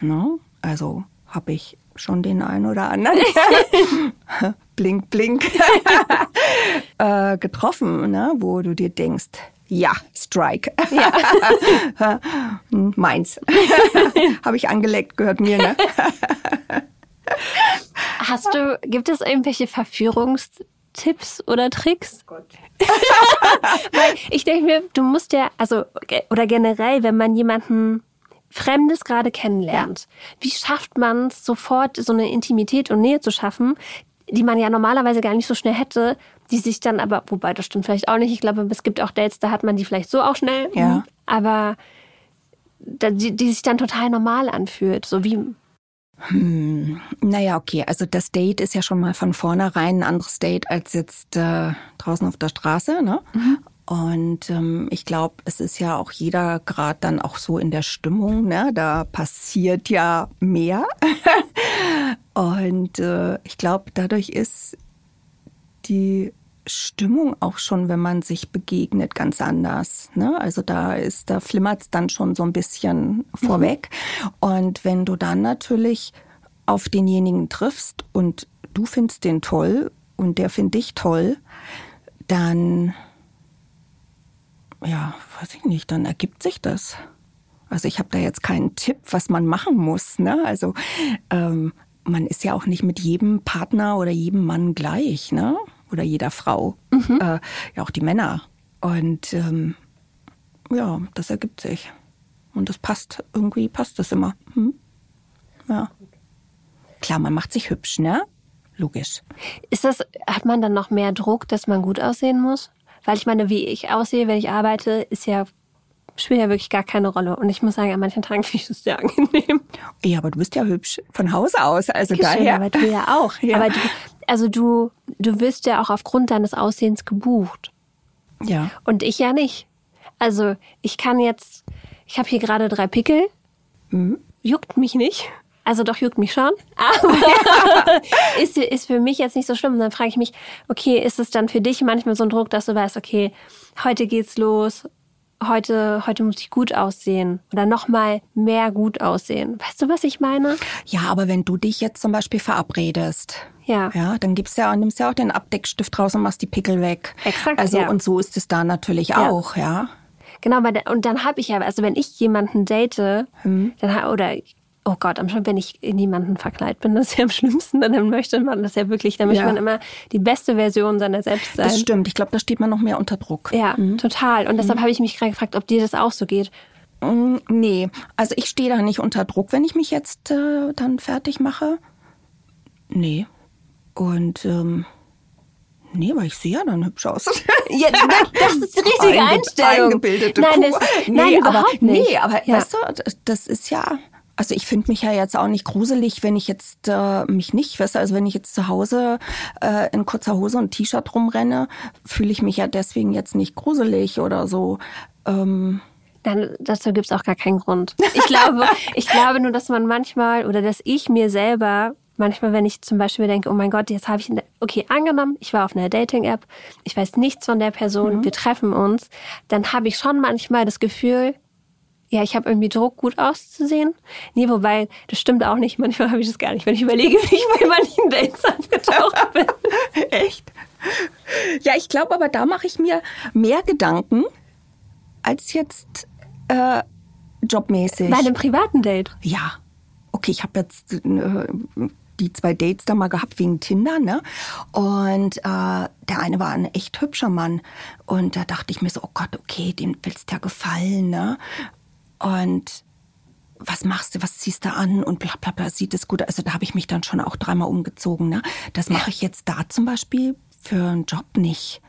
S3: ne? Also habe ich schon den einen oder anderen <laughs> blink blink <laughs> äh, getroffen, ne? Wo du dir denkst, ja, Strike. Hm, <laughs> Meins. habe ich angeleckt, gehört mir, ne?
S2: Hast du, gibt es irgendwelche Verführungstipps oder Tricks? Weil ich denke mir, du musst ja, also, oder generell, wenn man jemanden Fremdes gerade kennenlernt, wie schafft man es sofort, so eine Intimität und Nähe zu schaffen, die man ja normalerweise gar nicht so schnell hätte, die sich dann aber, wobei das stimmt vielleicht auch nicht, ich glaube, es gibt auch Dates, da hat man die vielleicht so auch schnell,
S3: Ja.
S2: aber die, die sich dann total normal anfühlt, so wie,
S3: Naja, okay, also das Date ist ja schon mal von vornherein ein anderes Date als jetzt äh, draußen auf der Straße, ne? Und ähm, ich glaube, es ist ja auch jeder gerade dann auch so in der Stimmung, ne? Da passiert ja mehr. <laughs> Und äh, ich glaube, dadurch ist die Stimmung auch schon, wenn man sich begegnet, ganz anders. Ne? Also da ist, da flimmert's dann schon so ein bisschen vorweg. Und wenn du dann natürlich auf denjenigen triffst und du findest den toll und der findet dich toll, dann, ja, weiß ich nicht, dann ergibt sich das. Also ich habe da jetzt keinen Tipp, was man machen muss. Ne? Also ähm, man ist ja auch nicht mit jedem Partner oder jedem Mann gleich, ne? Oder jeder Frau. Äh, ja, auch die Männer. Und ähm, ja, das ergibt sich. Und das passt, irgendwie passt das immer. Hm? Ja. Klar, man macht sich hübsch, ne? Logisch.
S2: Ist das, hat man dann noch mehr Druck, dass man gut aussehen muss? Weil ich meine, wie ich aussehe, wenn ich arbeite, ist ja, spielt ja wirklich gar keine Rolle. Und ich muss sagen, an manchen Tagen <laughs> finde ich das sehr angenehm.
S3: Ja, aber du bist ja hübsch von Hause aus. Also
S2: Dankeschön,
S3: daher.
S2: aber du ja auch. <laughs>
S3: Ja.
S2: Aber du, also du, du wirst ja auch aufgrund deines Aussehens gebucht.
S3: Ja.
S2: Und ich ja nicht. Also ich kann jetzt, ich habe hier gerade drei Pickel.
S3: Mhm.
S2: Juckt mich nicht. Also doch juckt mich schon. <laughs> Aber ist, ist für mich jetzt nicht so schlimm. Und dann frage ich mich, okay, ist es dann für dich manchmal so ein Druck, dass du weißt, okay, heute geht's los, heute, heute muss ich gut aussehen oder noch mal mehr gut aussehen. Weißt du, was ich meine?
S3: Ja, aber wenn du dich jetzt zum Beispiel verabredest,
S2: Ja.
S3: ja, dann gibst ja, nimmst ja auch den Abdeckstift raus und machst die Pickel weg.
S2: Exakt,
S3: Also
S2: ja.
S3: und so ist es da natürlich
S2: Ja.
S3: auch, ja.
S2: Genau, weil und dann habe ich ja, also wenn ich jemanden date, dann ha- oder oh Gott, am schlimmsten, wenn ich in jemanden verkleidet bin, das ist ja am schlimmsten, dann möchte man das ja wirklich, dann möchte
S3: Ja.
S2: man immer die beste Version seiner selbst sein.
S3: Das stimmt. Ich glaube, da steht man noch mehr unter Druck.
S2: Ja, total. Und deshalb habe ich mich gerade gefragt, ob dir das auch so geht.
S3: Mm, Nee, also ich stehe da nicht unter Druck, wenn ich mich jetzt äh, dann fertig mache. Nee. Und ähm, nee, weil ich sehe ja dann hübsch aus. <laughs>
S2: Ja, <laughs> das ist die richtige
S3: Einge-
S2: Einstellung.
S3: Eingebildete
S2: nein, das,
S3: nee,
S2: nein,
S3: aber,
S2: überhaupt nicht.
S3: Nee, aber
S2: ja.
S3: weißt du, das- das ist ja. Also ich finde mich ja jetzt auch nicht gruselig, wenn ich jetzt äh, mich nicht, weißt du, also wenn ich jetzt zu Hause äh, in kurzer Hose und T-Shirt rumrenne, fühle ich mich ja deswegen jetzt nicht gruselig oder so. Ähm,
S2: Dann, dazu gibt's auch gar keinen Grund. Ich glaube, <laughs> ich glaube nur, dass man manchmal oder dass ich mir selber manchmal, wenn ich zum Beispiel denke, oh mein Gott, jetzt habe ich, okay, angenommen, ich war auf einer Dating-App, ich weiß nichts von der Person, wir treffen uns, dann habe ich schon manchmal das Gefühl, ja, ich habe irgendwie Druck, gut auszusehen. Nee, wobei, das stimmt auch nicht. Manchmal habe ich das gar nicht, wenn ich überlege, wie ich bei manchen Dates aufgetaucht bin. <laughs>
S3: Echt? Ja, ich glaube, aber da mache ich mir mehr Gedanken als jetzt äh, jobmäßig.
S2: Bei einem privaten Date.
S3: ja, okay, ich habe jetzt äh, die zwei Dates da mal gehabt wegen Tinder, ne? Und äh, der eine war ein echt hübscher Mann. Und da dachte ich mir so, oh Gott, okay, dem willst ja gefallen, ne? Und was machst du, was ziehst du an und bla bla bla, sieht es gut. Also da habe ich mich dann schon auch dreimal umgezogen. Ne? Das mache ich jetzt da zum Beispiel für einen Job nicht.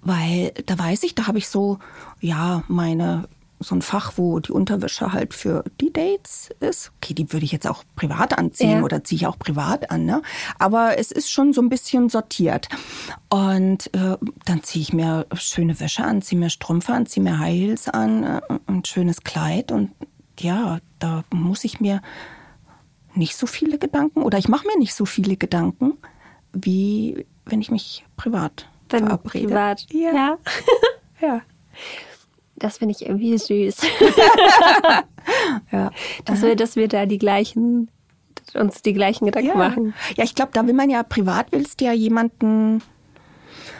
S3: Weil da weiß ich, da habe ich so, ja, meine so ein Fach, wo die Unterwäsche halt für die Dates ist. Okay, die würde ich jetzt auch privat anziehen
S2: Ja.
S3: oder ziehe ich auch privat an, ne? Aber es ist schon so ein bisschen sortiert. Und äh, dann ziehe ich mir schöne Wäsche an, ziehe mir Strümpfe an, ziehe mir High Heels an, äh, ein schönes Kleid und ja, da muss ich mir nicht so viele Gedanken oder ich mache mir nicht so viele Gedanken, wie wenn ich mich privat
S2: Wenn
S3: verabrede.
S2: privat.
S3: Ja.
S2: ja. <laughs>
S3: ja.
S2: Das finde ich irgendwie süß. <laughs>
S3: ja.
S2: dass, wir, dass wir da die gleichen, uns die gleichen Gedanken
S3: Ja.
S2: machen.
S3: ja, ich glaube, da will man ja privat willst ja jemanden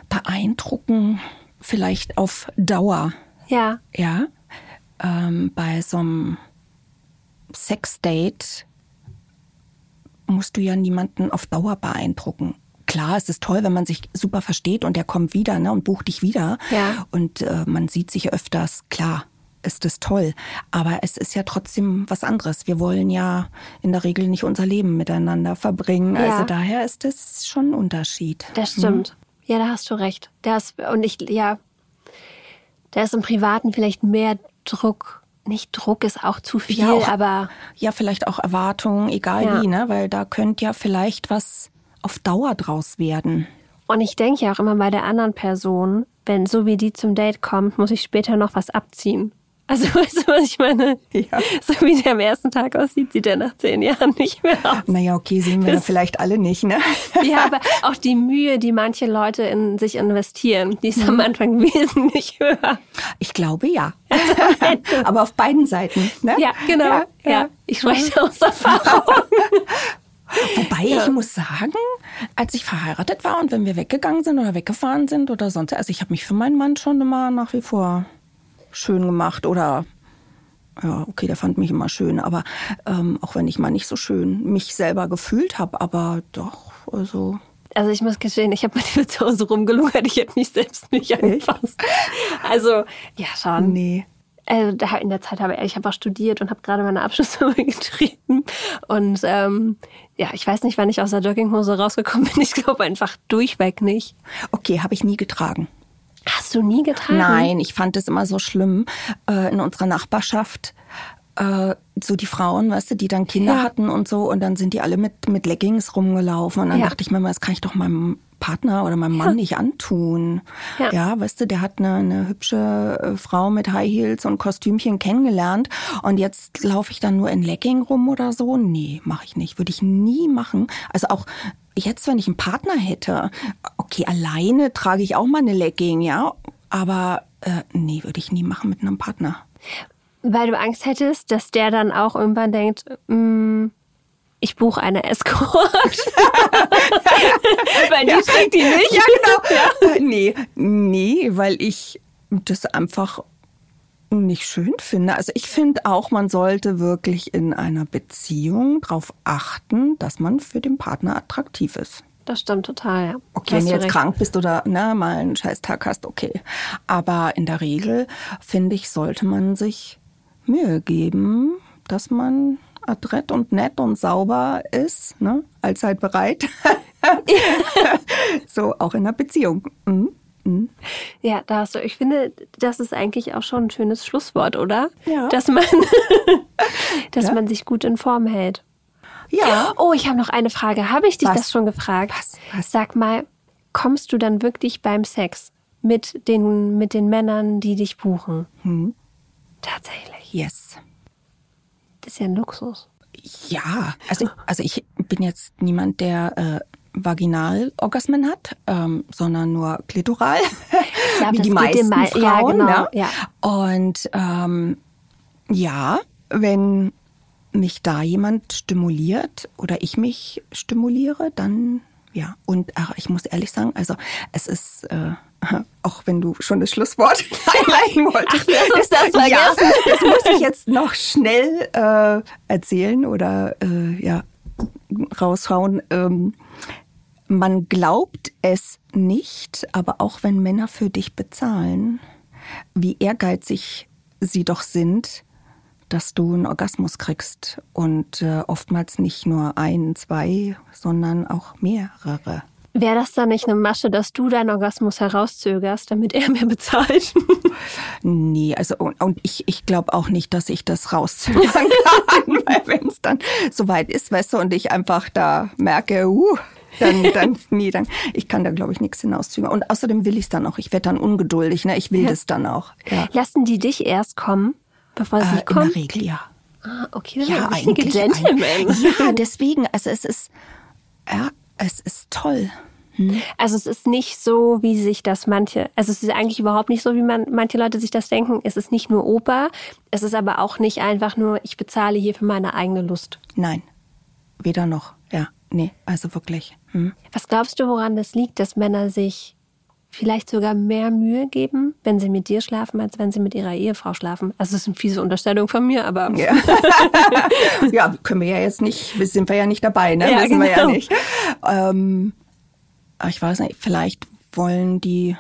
S3: beeindrucken, vielleicht auf Dauer.
S2: Ja.
S3: Ja, ähm, bei so einem Sexdate musst du ja niemanden auf Dauer beeindrucken. Klar, es ist toll, wenn man sich super versteht und der kommt wieder ne, und bucht dich wieder.
S2: Ja.
S3: Und äh, man sieht sich öfters. Klar, ist es toll. Aber es ist ja trotzdem was anderes. Wir wollen ja in der Regel nicht unser Leben miteinander verbringen.
S2: Ja.
S3: Also daher ist es schon ein Unterschied.
S2: Das stimmt. Ja, da hast du recht. Das, und ich, ja, da ist im Privaten vielleicht mehr Druck. Nicht Druck ist auch zu viel,
S3: Ja, auch-
S2: aber
S3: Ja, vielleicht auch Erwartungen, egal
S2: Ja.
S3: wie, ne? Weil da könnte ja vielleicht was auf Dauer draus werden.
S2: und ich denke ja auch immer bei der anderen Person, wenn so wie die zum Date kommt, muss ich später noch was abziehen. Also <laughs> weißt du, was ich meine?
S3: Ja.
S2: So wie der am ersten Tag aussieht, sieht er nach zehn Jahren nicht mehr aus.
S3: Naja, okay, sehen wir da vielleicht alle nicht, ne? <laughs>
S2: Ja, aber auch die Mühe, die manche Leute in sich investieren, die
S3: Mhm.
S2: ist am Anfang <laughs> wesentlich höher.
S3: Ich glaube ja. Aber auf beiden Seiten, ne?
S2: Ja, genau. Ja,
S3: Ja, ja.
S2: Ich spreche aus Erfahrung.
S3: Wobei ich muss sagen, als ich verheiratet war und wenn wir weggegangen sind oder weggefahren sind oder sonst, also ich habe mich für meinen Mann schon immer nach wie vor schön gemacht oder ja, okay, der fand mich immer schön, aber ähm, auch wenn ich mal nicht so schön mich selber gefühlt habe, aber doch, also
S2: Also ich muss gestehen, ich habe lieber zu Hause rumgelungert, ich hätte mich selbst nicht angefasst. Also, ja, schon.
S3: nee.
S2: Also da in der Zeit habe ich, auch studiert und habe gerade meine Abschlussarbeit <laughs> geschrieben. Und ähm, ja, ich weiß nicht, wann ich aus der Jogginghose rausgekommen bin. Ich glaube einfach durchweg nicht.
S3: Okay, habe ich nie getragen.
S2: Hast du nie getragen?
S3: Nein, ich fand es immer so schlimm äh, in unserer Nachbarschaft. Äh, so die Frauen, weißt du, die dann Kinder
S2: Ja.
S3: hatten und so und dann sind die alle mit, mit Leggings rumgelaufen und dann
S2: Ja.
S3: dachte ich mir mal, das kann ich doch meinem Partner oder meinem Mann nicht antun.
S2: Ja.
S3: weißt du, der hat eine, eine hübsche äh, Frau mit High Heels und Kostümchen kennengelernt und jetzt laufe ich dann nur in Legging rum oder so. Nee, mache ich nicht, würde ich nie machen. Also auch jetzt, wenn ich einen Partner hätte, okay, alleine trage ich auch mal eine Legging, ja, aber äh, nee, würde ich nie machen mit einem Partner.
S2: Weil du Angst hättest, dass der dann auch irgendwann denkt, mm, ich buche eine Escort. <laughs> Weil die trägt die nicht.
S3: Ja, genau. <laughs> Nee, nee, weil ich das einfach nicht schön finde. Also ich finde auch, man sollte wirklich in einer Beziehung darauf achten, dass man für den Partner attraktiv ist.
S2: Das stimmt total, ja.
S3: Okay, wenn du
S2: du
S3: jetzt
S2: recht.
S3: krank bist oder ne, mal einen Scheißtag hast, okay. Aber in der Regel, finde ich, sollte man sich Mühe geben, dass man adrett und nett und sauber ist, ne? allzeit bereit. <laughs> so auch in der Beziehung. Mhm.
S2: Ja, da hast du. Ich finde, das ist eigentlich auch schon ein schönes Schlusswort, oder?
S3: Ja.
S2: Dass man, <laughs> dass
S3: Ja.
S2: man sich gut in Form hält.
S3: Ja.
S2: Oh, ich habe noch eine Frage. Habe ich dich
S3: Was?
S2: das schon gefragt?
S3: Was? Was?
S2: Sag mal, kommst du dann wirklich beim Sex mit den, mit den Männern, die dich buchen?
S3: Hm.
S2: Tatsächlich.
S3: Yes.
S2: Das ist ja ein Luxus.
S3: Ja, also, also ich bin jetzt niemand, der äh, Vaginalorgasmen hat, ähm, sondern nur klitoral, <laughs>
S2: glaub,
S3: wie die meisten
S2: den mei- ja,
S3: Frauen.
S2: genau,
S3: ne?
S2: ja.
S3: Und ähm, ja, wenn mich da jemand stimuliert oder ich mich stimuliere, dann ja. Und ach, ich muss ehrlich sagen, also es ist, äh, <laughs> auch wenn du schon das Schlusswort <laughs> einleiten wolltest,
S2: Ach, lass uns das
S3: ja,
S2: vergessen. <laughs>
S3: das muss ich jetzt noch schnell äh, erzählen oder äh, ja raushauen. Ähm, man glaubt es nicht, aber auch wenn Männer für dich bezahlen, wie ehrgeizig sie doch sind, dass du einen Orgasmus kriegst und äh, oftmals nicht nur ein, zwei, sondern auch mehrere.
S2: Wäre das dann nicht eine Masche, dass du deinen Orgasmus herauszögerst, damit er mehr bezahlt?
S3: Nee, also und, und ich, ich glaube auch nicht, dass ich das rauszögern <laughs> kann, weil wenn es dann soweit ist, weißt du, und ich einfach da merke, uh, dann, dann, nee, dann, ich kann da, glaube ich, nichts hinauszögern. Und außerdem will ich es dann auch. Ich werde dann ungeduldig, ne? Ich will
S2: Ja.
S3: das dann auch. Ja.
S2: Lassen die dich erst kommen, bevor sie
S3: Äh, in
S2: kommen?
S3: der Regel, ja.
S2: Ah, okay, das
S3: Ja,
S2: richtige
S3: eigentlich.
S2: Gentlemen.
S3: ein- Ja, deswegen, also es ist, ja, es ist toll.
S2: Also es ist nicht so, wie sich das manche, also es ist eigentlich überhaupt nicht so, wie man manche Leute sich das denken. Es ist nicht nur Oper, es ist aber auch nicht einfach nur, ich bezahle hier für meine eigene Lust.
S3: Nein, weder noch. Ja, nee, also wirklich. Hm.
S2: Was glaubst du, woran das liegt, dass Männer sich vielleicht sogar mehr Mühe geben, wenn sie mit dir schlafen, als wenn sie mit ihrer Ehefrau schlafen? Also das ist eine fiese Unterstellung von mir, aber
S3: Ja. <laughs> ja, können wir ja jetzt nicht, sind wir ja nicht dabei, ne?
S2: Ja,
S3: Wissen wir ja
S2: genau.
S3: nicht. Ähm, aber ich weiß nicht, vielleicht wollen die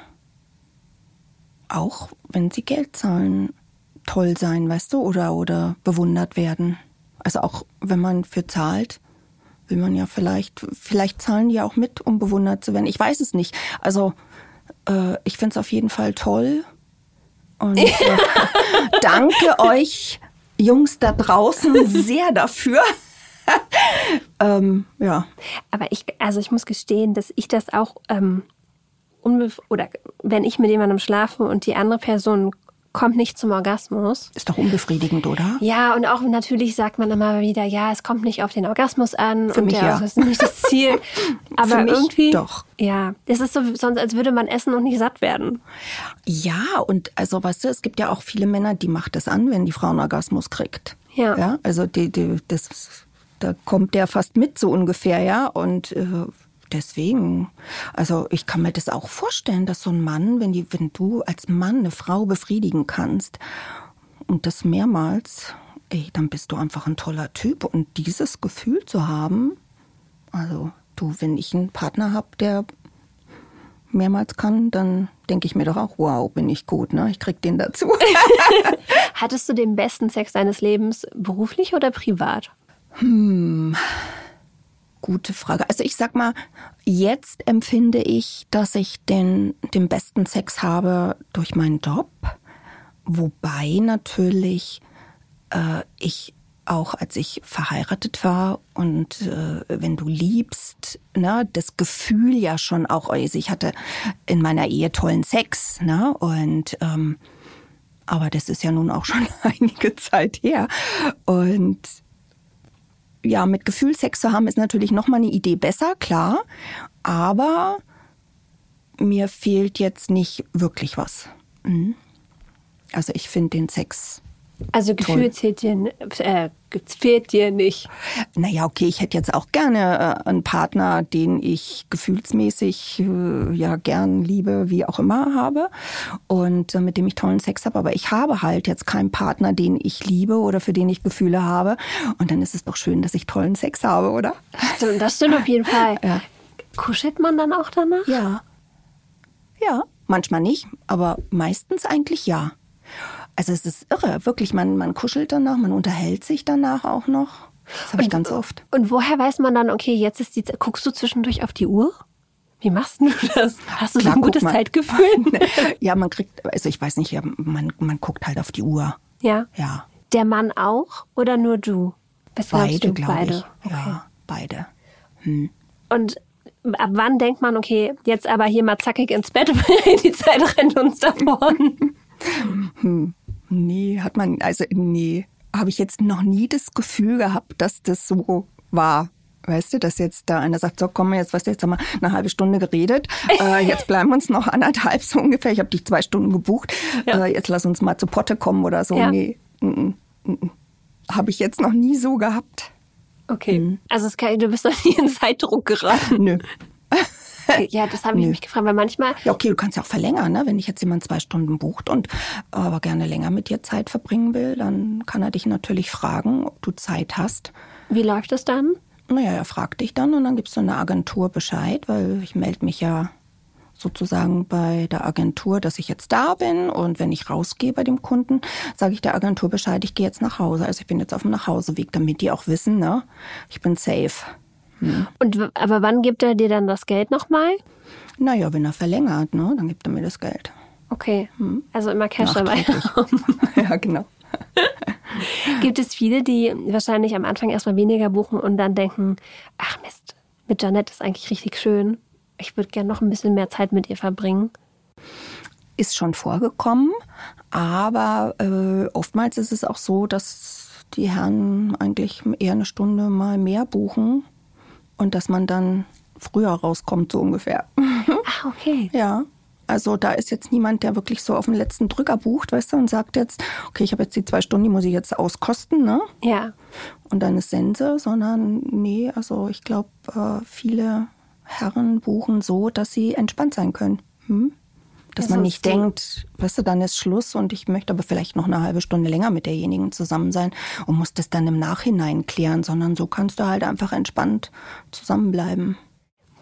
S3: auch, wenn sie Geld zahlen, toll sein, weißt du, oder, oder bewundert werden. Also auch wenn man für zahlt, will man ja vielleicht, vielleicht zahlen die auch mit, um bewundert zu werden. Ich weiß es nicht. Also äh, ich finde es auf jeden Fall toll. Und <laughs> äh, danke euch Jungs da draußen <laughs> sehr dafür. <laughs> ähm, ja.
S2: Aber ich, also ich muss gestehen, dass ich das auch ähm, oder wenn ich mit jemandem schlafe und die andere Person kommt nicht zum Orgasmus.
S3: Ist doch unbefriedigend, oder?
S2: Ja, und auch natürlich sagt man immer wieder, ja, es kommt nicht auf den Orgasmus an
S3: Für
S2: und
S3: mich ja.
S2: das ist nicht das Ziel. <laughs> Aber
S3: Für mich
S2: irgendwie
S3: doch.
S2: Ja, es ist so sonst als würde man essen und nicht satt werden.
S3: Ja, und also weißt du, es gibt ja auch viele Männer, die macht das an, wenn die Frau einen Orgasmus kriegt.
S2: Ja.
S3: ja also die, die, das, da kommt der fast mit so ungefähr, ja. Und äh, deswegen, also ich kann mir das auch vorstellen, dass so ein Mann, wenn die, wenn du als Mann eine Frau befriedigen kannst und das mehrmals, ey, dann bist du einfach ein toller Typ. Und dieses Gefühl zu haben, also du, wenn ich einen Partner habe, der mehrmals kann, dann denke ich mir doch auch, wow, bin ich gut, ne? Ich krieg den dazu. <laughs>
S2: Hattest du den besten Sex deines Lebens beruflich oder privat?
S3: Gute Frage. Also ich sag mal, jetzt empfinde ich, dass ich den, den besten Sex habe durch meinen Job. Wobei natürlich äh, ich auch als ich verheiratet war und äh, wenn du liebst, ne, das Gefühl ja schon auch, also ich hatte in meiner Ehe tollen Sex, ne, und ähm, aber das ist ja nun auch <laughs> schon einige Zeit her und ja, mit Gefühl Sex zu haben ist natürlich noch mal eine Idee besser, klar, aber mir fehlt jetzt nicht wirklich was. Mhm. Also ich finde den Sex
S2: Also Gefühl zählt dir, äh, fehlt dir nicht.
S3: Naja, okay, ich hätte jetzt auch gerne äh, einen Partner, den ich gefühlsmäßig äh, ja gern liebe, wie auch immer habe und äh, mit dem ich tollen Sex habe. Aber ich habe halt jetzt keinen Partner, den ich liebe oder für den ich Gefühle habe. Und dann ist es doch schön, dass ich tollen Sex habe, oder?
S2: Das stimmt auf jeden Fall.
S3: Ja.
S2: Kuschelt man dann auch danach?
S3: Ja. Ja, manchmal nicht, aber meistens eigentlich ja. Also es ist irre, wirklich, man, man kuschelt danach, man unterhält sich danach auch noch. Das habe ich ganz oft.
S2: Und woher weiß man dann, okay, jetzt ist die Zeit, guckst du zwischendurch auf die Uhr? Wie machst du das? Hast du so
S3: Klar,
S2: ein
S3: guck
S2: gutes
S3: mal.
S2: Zeitgefühl? <laughs>
S3: Ja, man kriegt, also ich weiß nicht, ja, man, man guckt halt auf die Uhr.
S2: ja.
S3: Ja,
S2: Der Mann auch oder nur du? Was
S3: beide, glaube
S2: beide.
S3: ich. Ja, beide.
S2: Und ab wann denkt man, okay, jetzt aber hier mal zackig ins Bett, <laughs> weil die Zeit rennt uns davon. <laughs>
S3: Nee, hat man, also nee, habe ich jetzt noch nie das Gefühl gehabt, dass das so war. Weißt du, dass jetzt da einer sagt, so komm, jetzt weißt du, jetzt haben wir eine halbe Stunde geredet, <laughs> äh, jetzt bleiben wir uns noch anderthalb so ungefähr. Ich habe dich zwei Stunden gebucht,
S2: Ja.
S3: äh, jetzt lass uns mal zu Potte kommen oder so.
S2: Ja.
S3: Nee, habe ich jetzt noch nie so gehabt.
S2: Okay. Also es kann, du bist noch nie in Zeitdruck geraten.
S3: Nö. <laughs> <laughs>
S2: Ja, das habe ich mich gefragt, weil manchmal,
S3: Ja, okay, du kannst ja auch verlängern, ne? Wenn dich jetzt jemand zwei Stunden bucht und aber gerne länger mit dir Zeit verbringen will, dann kann er dich natürlich fragen, ob du Zeit hast.
S2: wie läuft das dann?
S3: Naja, er fragt dich dann und dann gibst du einer Agentur Bescheid, weil ich melde mich ja sozusagen bei der Agentur, dass ich jetzt da bin und wenn ich rausgehe bei dem Kunden, sage ich der Agentur Bescheid, ich gehe jetzt nach Hause. Also ich bin jetzt auf dem Nachhauseweg, damit die auch wissen, ne, ich bin safe.
S2: Und w- aber wann gibt er dir dann das Geld nochmal?
S3: Naja, wenn er verlängert, ne, dann gibt er mir das Geld.
S2: Okay, also immer Cash dabei. <laughs>
S3: Ja, genau.
S2: Gibt es viele, die wahrscheinlich am Anfang erstmal weniger buchen und dann denken, ach Mist, mit Janette ist eigentlich richtig schön. Ich würde gerne noch ein bisschen mehr Zeit mit ihr verbringen.
S3: Ist schon vorgekommen, aber äh, oftmals ist es auch so, dass die Herren eigentlich eher eine Stunde mal mehr buchen und dass man dann früher rauskommt, so ungefähr.
S2: Ach, <laughs> okay.
S3: Ja. Also da ist jetzt niemand, der wirklich so auf den letzten Drücker bucht, weißt du, und sagt jetzt, okay, ich habe jetzt die zwei Stunden, die muss ich jetzt auskosten, ne?
S2: Ja.
S3: Und dann ist Sense, sondern nee, also ich glaube, äh, viele Herren buchen so, dass sie entspannt sein können. Hm? Dass
S2: Ja,
S3: man nicht denkt, weißt du, dann ist Schluss und ich möchte aber vielleicht noch eine halbe Stunde länger mit derjenigen zusammen sein und muss das dann im Nachhinein klären, sondern so kannst du halt einfach entspannt zusammenbleiben.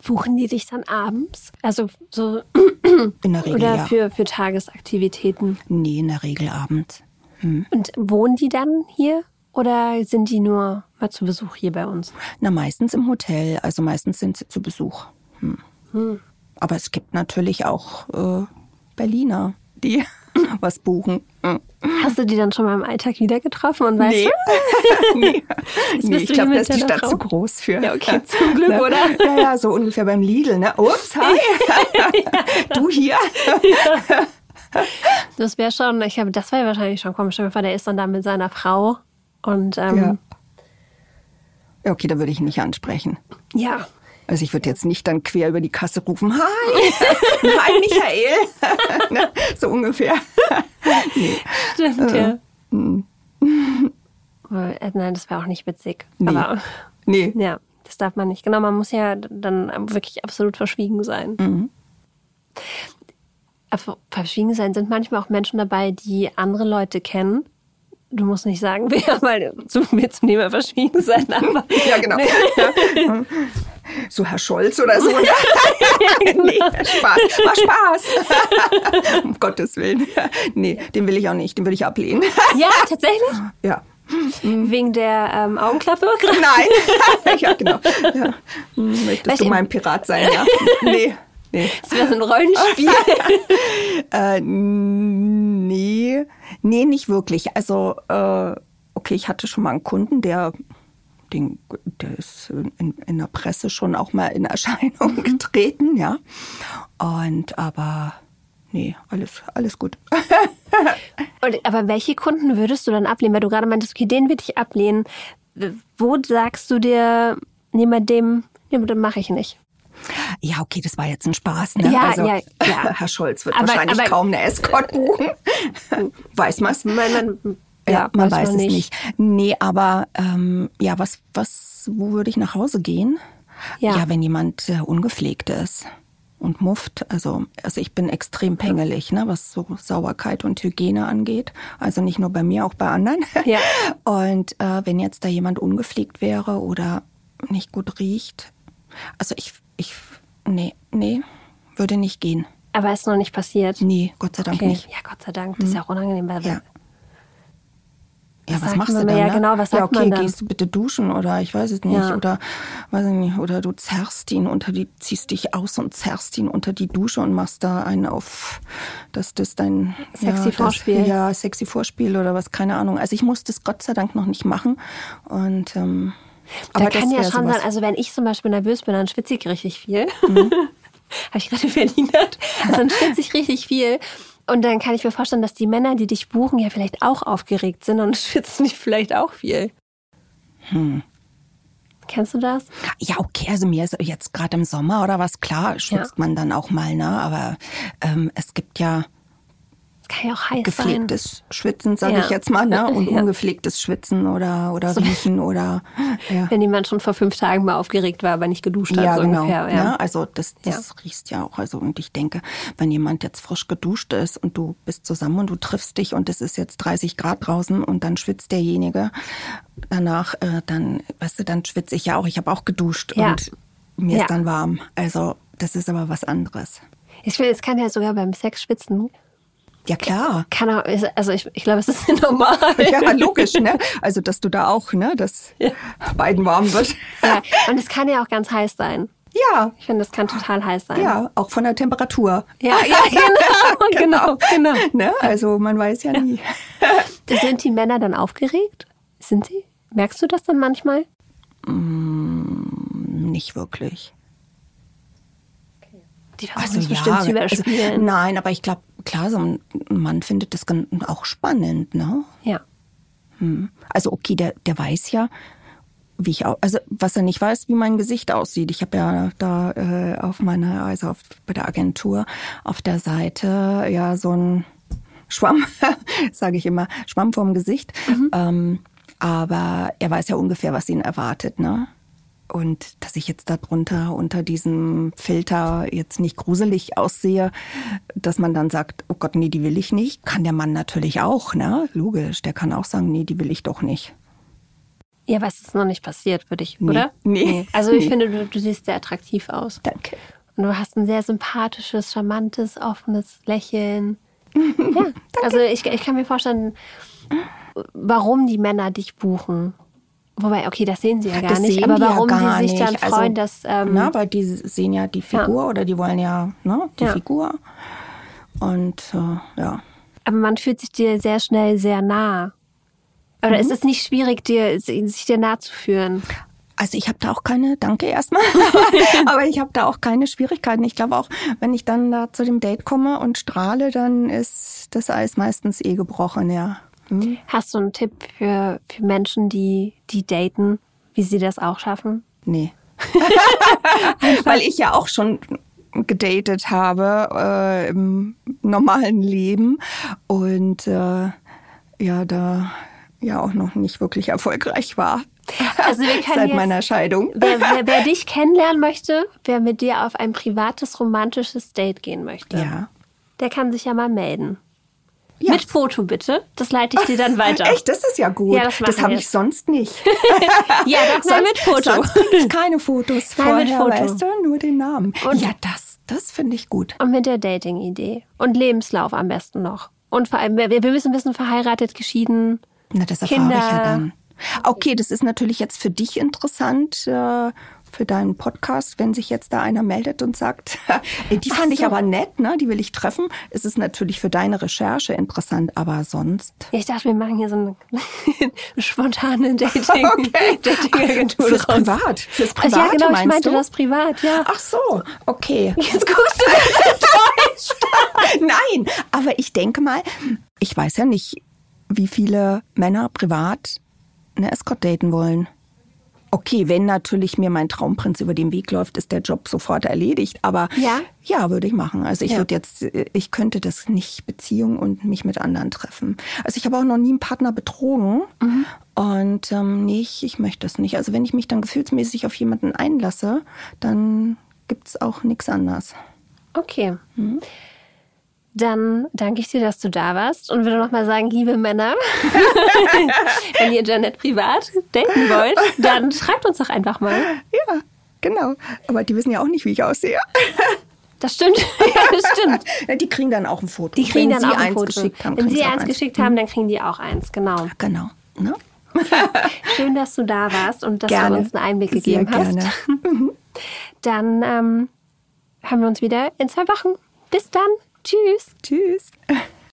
S2: Buchen die dich dann abends? Also so <clears throat>
S3: In der Regel
S2: oder
S3: ja.
S2: für, für Tagesaktivitäten?
S3: Nee, in der Regel abends.
S2: Und wohnen die dann hier oder sind die nur mal zu Besuch hier bei uns?
S3: Na, meistens im Hotel, also meistens sind sie zu Besuch. Hm. Aber es gibt natürlich auch äh, Berliner, die <laughs> was buchen. Hm.
S2: Hast du die dann schon mal im Alltag wieder getroffen und weißt
S3: Nee.
S2: du? <laughs>
S3: nee, nee ich glaube, da ist die Stadt zu groß für.
S2: Ja, okay, zum Glück,
S3: Ne?
S2: oder?
S3: Ja, ja, so ungefähr beim Lidl, ne? Ups, hi. <laughs> du hier?
S2: Das wäre schon, ich habe, das wäre wahrscheinlich schon komisch. Vor, der ist dann da mit seiner Frau und ähm,
S3: Ja. Ja, okay, da würde ich ihn nicht ansprechen.
S2: ja.
S3: Also ich würde jetzt nicht dann quer über die Kasse rufen, hi, <laughs> hi Michael. <laughs> ne? So ungefähr. <laughs>
S2: Stimmt, ja. Äh, Nein, das wäre auch nicht witzig.
S3: Nee.
S2: Aber
S3: Nee.
S2: ja, das darf man nicht. Genau, man muss ja dann wirklich absolut verschwiegen sein.
S3: Mhm.
S2: Aber verschwiegen sein sind manchmal auch Menschen dabei, die andere Leute kennen. Du musst nicht sagen, wer, weil zu mir zum Thema verschwiegen sein, aber
S3: Ja, genau. Ja. So Herr Scholz oder so. <laughs> Ne? nee, Spaß. War Spaß. <laughs> um Gottes Willen. Nee, den will ich auch nicht. Den will ich ablehnen.
S2: ja, tatsächlich. <laughs>
S3: Ja.
S2: Wegen der ähm, Augenklappe.
S3: Nein. ja, genau. Ja. Hm, Möchtest
S2: Weißt
S3: du mein Pirat sein? Ja. Nee. Nee.
S2: Das wäre so ein Rollenspiel.
S3: Äh, nee, nee, nicht wirklich. Also, äh, okay, ich hatte schon mal einen Kunden, der, den, der ist in, in der Presse schon auch mal in Erscheinung getreten, ja. Und aber, nee, alles, alles gut. <laughs>
S2: Und, aber welche Kunden würdest du dann ablehnen? Weil du gerade meintest, okay, den würde ich ablehnen. Wo sagst du dir, nee, bei dem, nee, das mache ich nicht.
S3: Ja, okay, das war jetzt ein Spaß, ne?
S2: Ja,
S3: also,
S2: ja, ja.
S3: Herr Scholz wird
S2: Aber-
S3: wahrscheinlich
S2: aber-
S3: kaum eine Escort buchen. <laughs> Weiß man's?
S2: Man, man,
S3: Ja, man weiß,
S2: man
S3: es nicht. Nee, aber ähm, ja, was, was, wo würde ich nach Hause gehen?
S2: Ja.
S3: wenn jemand äh, ungepflegt ist und mufft. Also, also ich bin extrem pingelig, ne, was so Sauberkeit und Hygiene angeht. Also nicht nur bei mir, auch bei anderen.
S2: Ja. <laughs>
S3: Und äh, wenn jetzt da jemand ungepflegt wäre oder nicht gut riecht, also ich, ich, nee, nee, würde nicht gehen.
S2: Aber ist noch nicht passiert.
S3: Nee, Gott sei Dank
S2: Okay.
S3: nicht.
S2: Ja, Gott sei Dank. Das ist ja auch unangenehm. Weil
S3: Ja. Ja,
S2: Was
S3: machst du
S2: da? Ja,
S3: ne?
S2: genau, was
S3: ja,
S2: sagt
S3: okay,
S2: man dann?
S3: gehst du bitte duschen oder ich weiß es nicht.
S2: Ja.
S3: Oder weiß ich nicht, oder du zerrst ihn unter die, ziehst dich aus und zerrst ihn unter die Dusche und machst da einen auf, dass das dein
S2: Sexy
S3: ja,
S2: Vorspiel.
S3: Das, ja, sexy Vorspiel oder was, keine Ahnung. Also ich musste es Gott sei Dank noch nicht machen. Und ähm,
S2: da
S3: aber
S2: kann ja schon
S3: sowas.
S2: sein, also wenn ich zum Beispiel nervös bin, dann schwitze ich richtig viel.
S3: Mhm. <laughs>
S2: Habe ich gerade verliert. <laughs> Also dann schwitze ich richtig viel. Und dann kann ich mir vorstellen, dass die Männer, die dich buchen, ja vielleicht auch aufgeregt sind und <laughs> schwitzen die vielleicht auch viel.
S3: Hm.
S2: Kennst du das?
S3: Ja, okay, also mir ist jetzt gerade im Sommer oder was, klar, schwitzt man dann auch mal, ne? Aber ähm, es gibt ja
S2: kann ja auch heiß sein.
S3: gepflegtes Schwitzen, sage
S2: Ja.
S3: ich jetzt mal, ne? <laughs> Und
S2: Ja.
S3: ungepflegtes Schwitzen oder, oder Riechen oder <laughs> ja.
S2: Wenn jemand schon vor fünf Tagen mal aufgeregt war, aber nicht geduscht hat,
S3: Ja,
S2: so
S3: genau.
S2: ungefähr. Ja.
S3: Ne? Also das, das riechst ja auch. Also und ich denke, wenn jemand jetzt frisch geduscht ist und du bist zusammen und du triffst dich und es ist jetzt 30 Grad draußen und dann schwitzt derjenige danach, äh, dann, weißt du, dann schwitze ich ja auch. Ich habe auch geduscht und mir ist dann warm. Also das ist aber was anderes.
S2: Ich finde, es kann ja sogar beim Sex schwitzen.
S3: Ja, klar.
S2: Kann auch, also ich, ich glaube, es ist <laughs> normal.
S3: Ja, logisch, ne? Also, dass du da auch, ne, dass beiden warm wird.
S2: Ja, und es kann ja auch ganz heiß sein.
S3: Ja,
S2: Ich finde, es kann total heiß sein.
S3: ja, auch von der Temperatur.
S2: ja, ja <laughs> genau, genau, genau.
S3: Ne? Also, man weiß ja nie. <laughs>
S2: Sind die Männer dann aufgeregt? Sind sie? Merkst du das dann manchmal?
S3: Nicht wirklich.
S2: Die versuchen es bestimmt zu
S3: also,
S2: überspielen.
S3: nein, aber ich glaube, klar, so ein Mann findet das auch spannend, ne?
S2: ja.
S3: Also okay, der, der weiß ja, wie ich auch, also was er nicht weiß, wie mein Gesicht aussieht. Ich habe ja da äh, auf meiner, also auf, bei der Agentur auf der Seite ja so ein Schwamm, <laughs> sage ich immer, Schwamm vorm Gesicht. Ähm, aber er weiß ja ungefähr, was ihn erwartet, ne? Und dass ich jetzt darunter unter diesem Filter jetzt nicht gruselig aussehe, dass man dann sagt, oh Gott, nee, die will ich nicht, kann der Mann natürlich auch, ne? Logisch, der kann auch sagen, nee, die will ich doch nicht.
S2: Ja, aber es ist noch nicht passiert, würde ich,
S3: Nee.
S2: oder?
S3: Nee.
S2: Also ich
S3: Nee.
S2: finde, du, du siehst sehr attraktiv aus.
S3: Danke.
S2: Und du hast ein sehr sympathisches, charmantes, offenes Lächeln. <laughs> ja, also ich, ich kann mir vorstellen, warum die Männer dich buchen. Wobei, okay, das sehen sie ja gar
S3: das
S2: nicht, aber warum
S3: ja
S2: sie sich dann
S3: nicht.
S2: freuen,
S3: also,
S2: dass. Ähm,
S3: na, weil die sehen ja die Figur oder die wollen ja ne, die
S2: Ja.
S3: Figur. Und äh, ja.
S2: aber man fühlt sich dir sehr schnell sehr nah. Oder
S3: Mhm.
S2: ist es nicht schwierig, dir, sich dir nah zu führen?
S3: Also ich habe da auch keine, danke erstmal, <laughs> aber ich habe da auch keine Schwierigkeiten. Ich glaube auch, wenn ich dann da zu dem Date komme und strahle, dann ist das Eis meistens eh gebrochen, ja. Hm?
S2: Hast du einen Tipp für, für Menschen, die, die daten, wie sie das auch schaffen?
S3: Nee. <laughs> <laughs> Weil ich ja auch schon gedatet habe äh, im normalen Leben und äh, ja, da ja auch noch nicht wirklich erfolgreich war.
S2: Also wir <laughs> können
S3: Seit
S2: jetzt-
S3: meiner Scheidung.
S2: Wer, wer, wer dich kennenlernen möchte, wer mit dir auf ein privates, romantisches Date gehen möchte,
S3: Ja.
S2: der kann sich ja mal melden.
S3: Ja.
S2: Mit Foto bitte. Das leite ich dir dann <laughs> weiter.
S3: Echt, das ist ja gut.
S2: Ja, das
S3: das habe ich sonst nicht. <laughs>
S2: Ja, doch, <laughs> nein, mit Foto.
S3: Sonst ich keine Fotos
S2: Nein,
S3: vorher,
S2: mit Foto.
S3: weißt du, nur den Namen.
S2: Und-
S3: ja, das, das finde ich gut.
S2: Und mit der Dating-Idee. Und Lebenslauf am besten noch. Und vor allem, wir, wir müssen wissen, verheiratet, geschieden.
S3: Na, das erfahre
S2: Kinder.
S3: ich ja dann. Okay, das ist natürlich jetzt für dich interessant, äh, für deinen Podcast, wenn sich jetzt da einer meldet und sagt, <laughs> die fand ich
S2: so.
S3: aber nett, ne? Die will ich treffen. Es ist natürlich für deine Recherche interessant, aber sonst.
S2: Ja, ich dachte, wir machen hier so eine, eine <laughs> spontane <laughs> Dating,
S3: Okay.
S2: Dating-Agentur
S3: Fürs
S2: draus.
S3: Privat. Fürs
S2: Also
S3: Privat,
S2: ja, genau, ich
S3: meinst
S2: meinte
S3: du?
S2: das privat, ja.
S3: Ach so, okay.
S2: Jetzt guckst du enttäuscht.
S3: Nein, aber ich denke mal, ich weiß ja nicht, wie viele Männer privat eine Escort daten wollen. Okay, wenn natürlich mir mein Traumprinz über den Weg läuft, ist der Job sofort erledigt. Aber
S2: Ja?
S3: ja, würde ich machen. Also ich
S2: Ja.
S3: würde jetzt, ich könnte das nicht Beziehung und mich mit anderen treffen. Also ich habe auch noch nie einen Partner betrogen.
S2: Mhm.
S3: Und ähm, nee, ich, ich möchte das nicht. Also wenn ich mich dann gefühlsmäßig auf jemanden einlasse, dann gibt's auch nichts anderes.
S2: Okay. Dann danke ich dir, dass du da warst und würde noch mal sagen, liebe Männer, <laughs> wenn ihr Janet privat daten wollt, dann schreibt uns doch einfach mal.
S3: Ja, genau. Aber die wissen ja auch nicht, wie ich aussehe. <laughs>
S2: Das stimmt. <laughs> Ja, das stimmt.
S3: Ja, die kriegen dann auch ein Foto.
S2: Die kriegen
S3: Wenn
S2: dann
S3: sie
S2: auch ein Foto.
S3: geschickt haben.
S2: Wenn sie eins geschickt haben, dann kriegen die auch eins. Genau.
S3: Genau. Ne?
S2: Schön, dass du da warst und dass
S3: Gerne.
S2: du uns einen Einblick
S3: Sehr
S2: gegeben hast.
S3: gerne.
S2: Dann ähm, hören wir uns wieder in zwei Wochen. Bis dann. Tschüss.
S3: Tschüss. <laughs>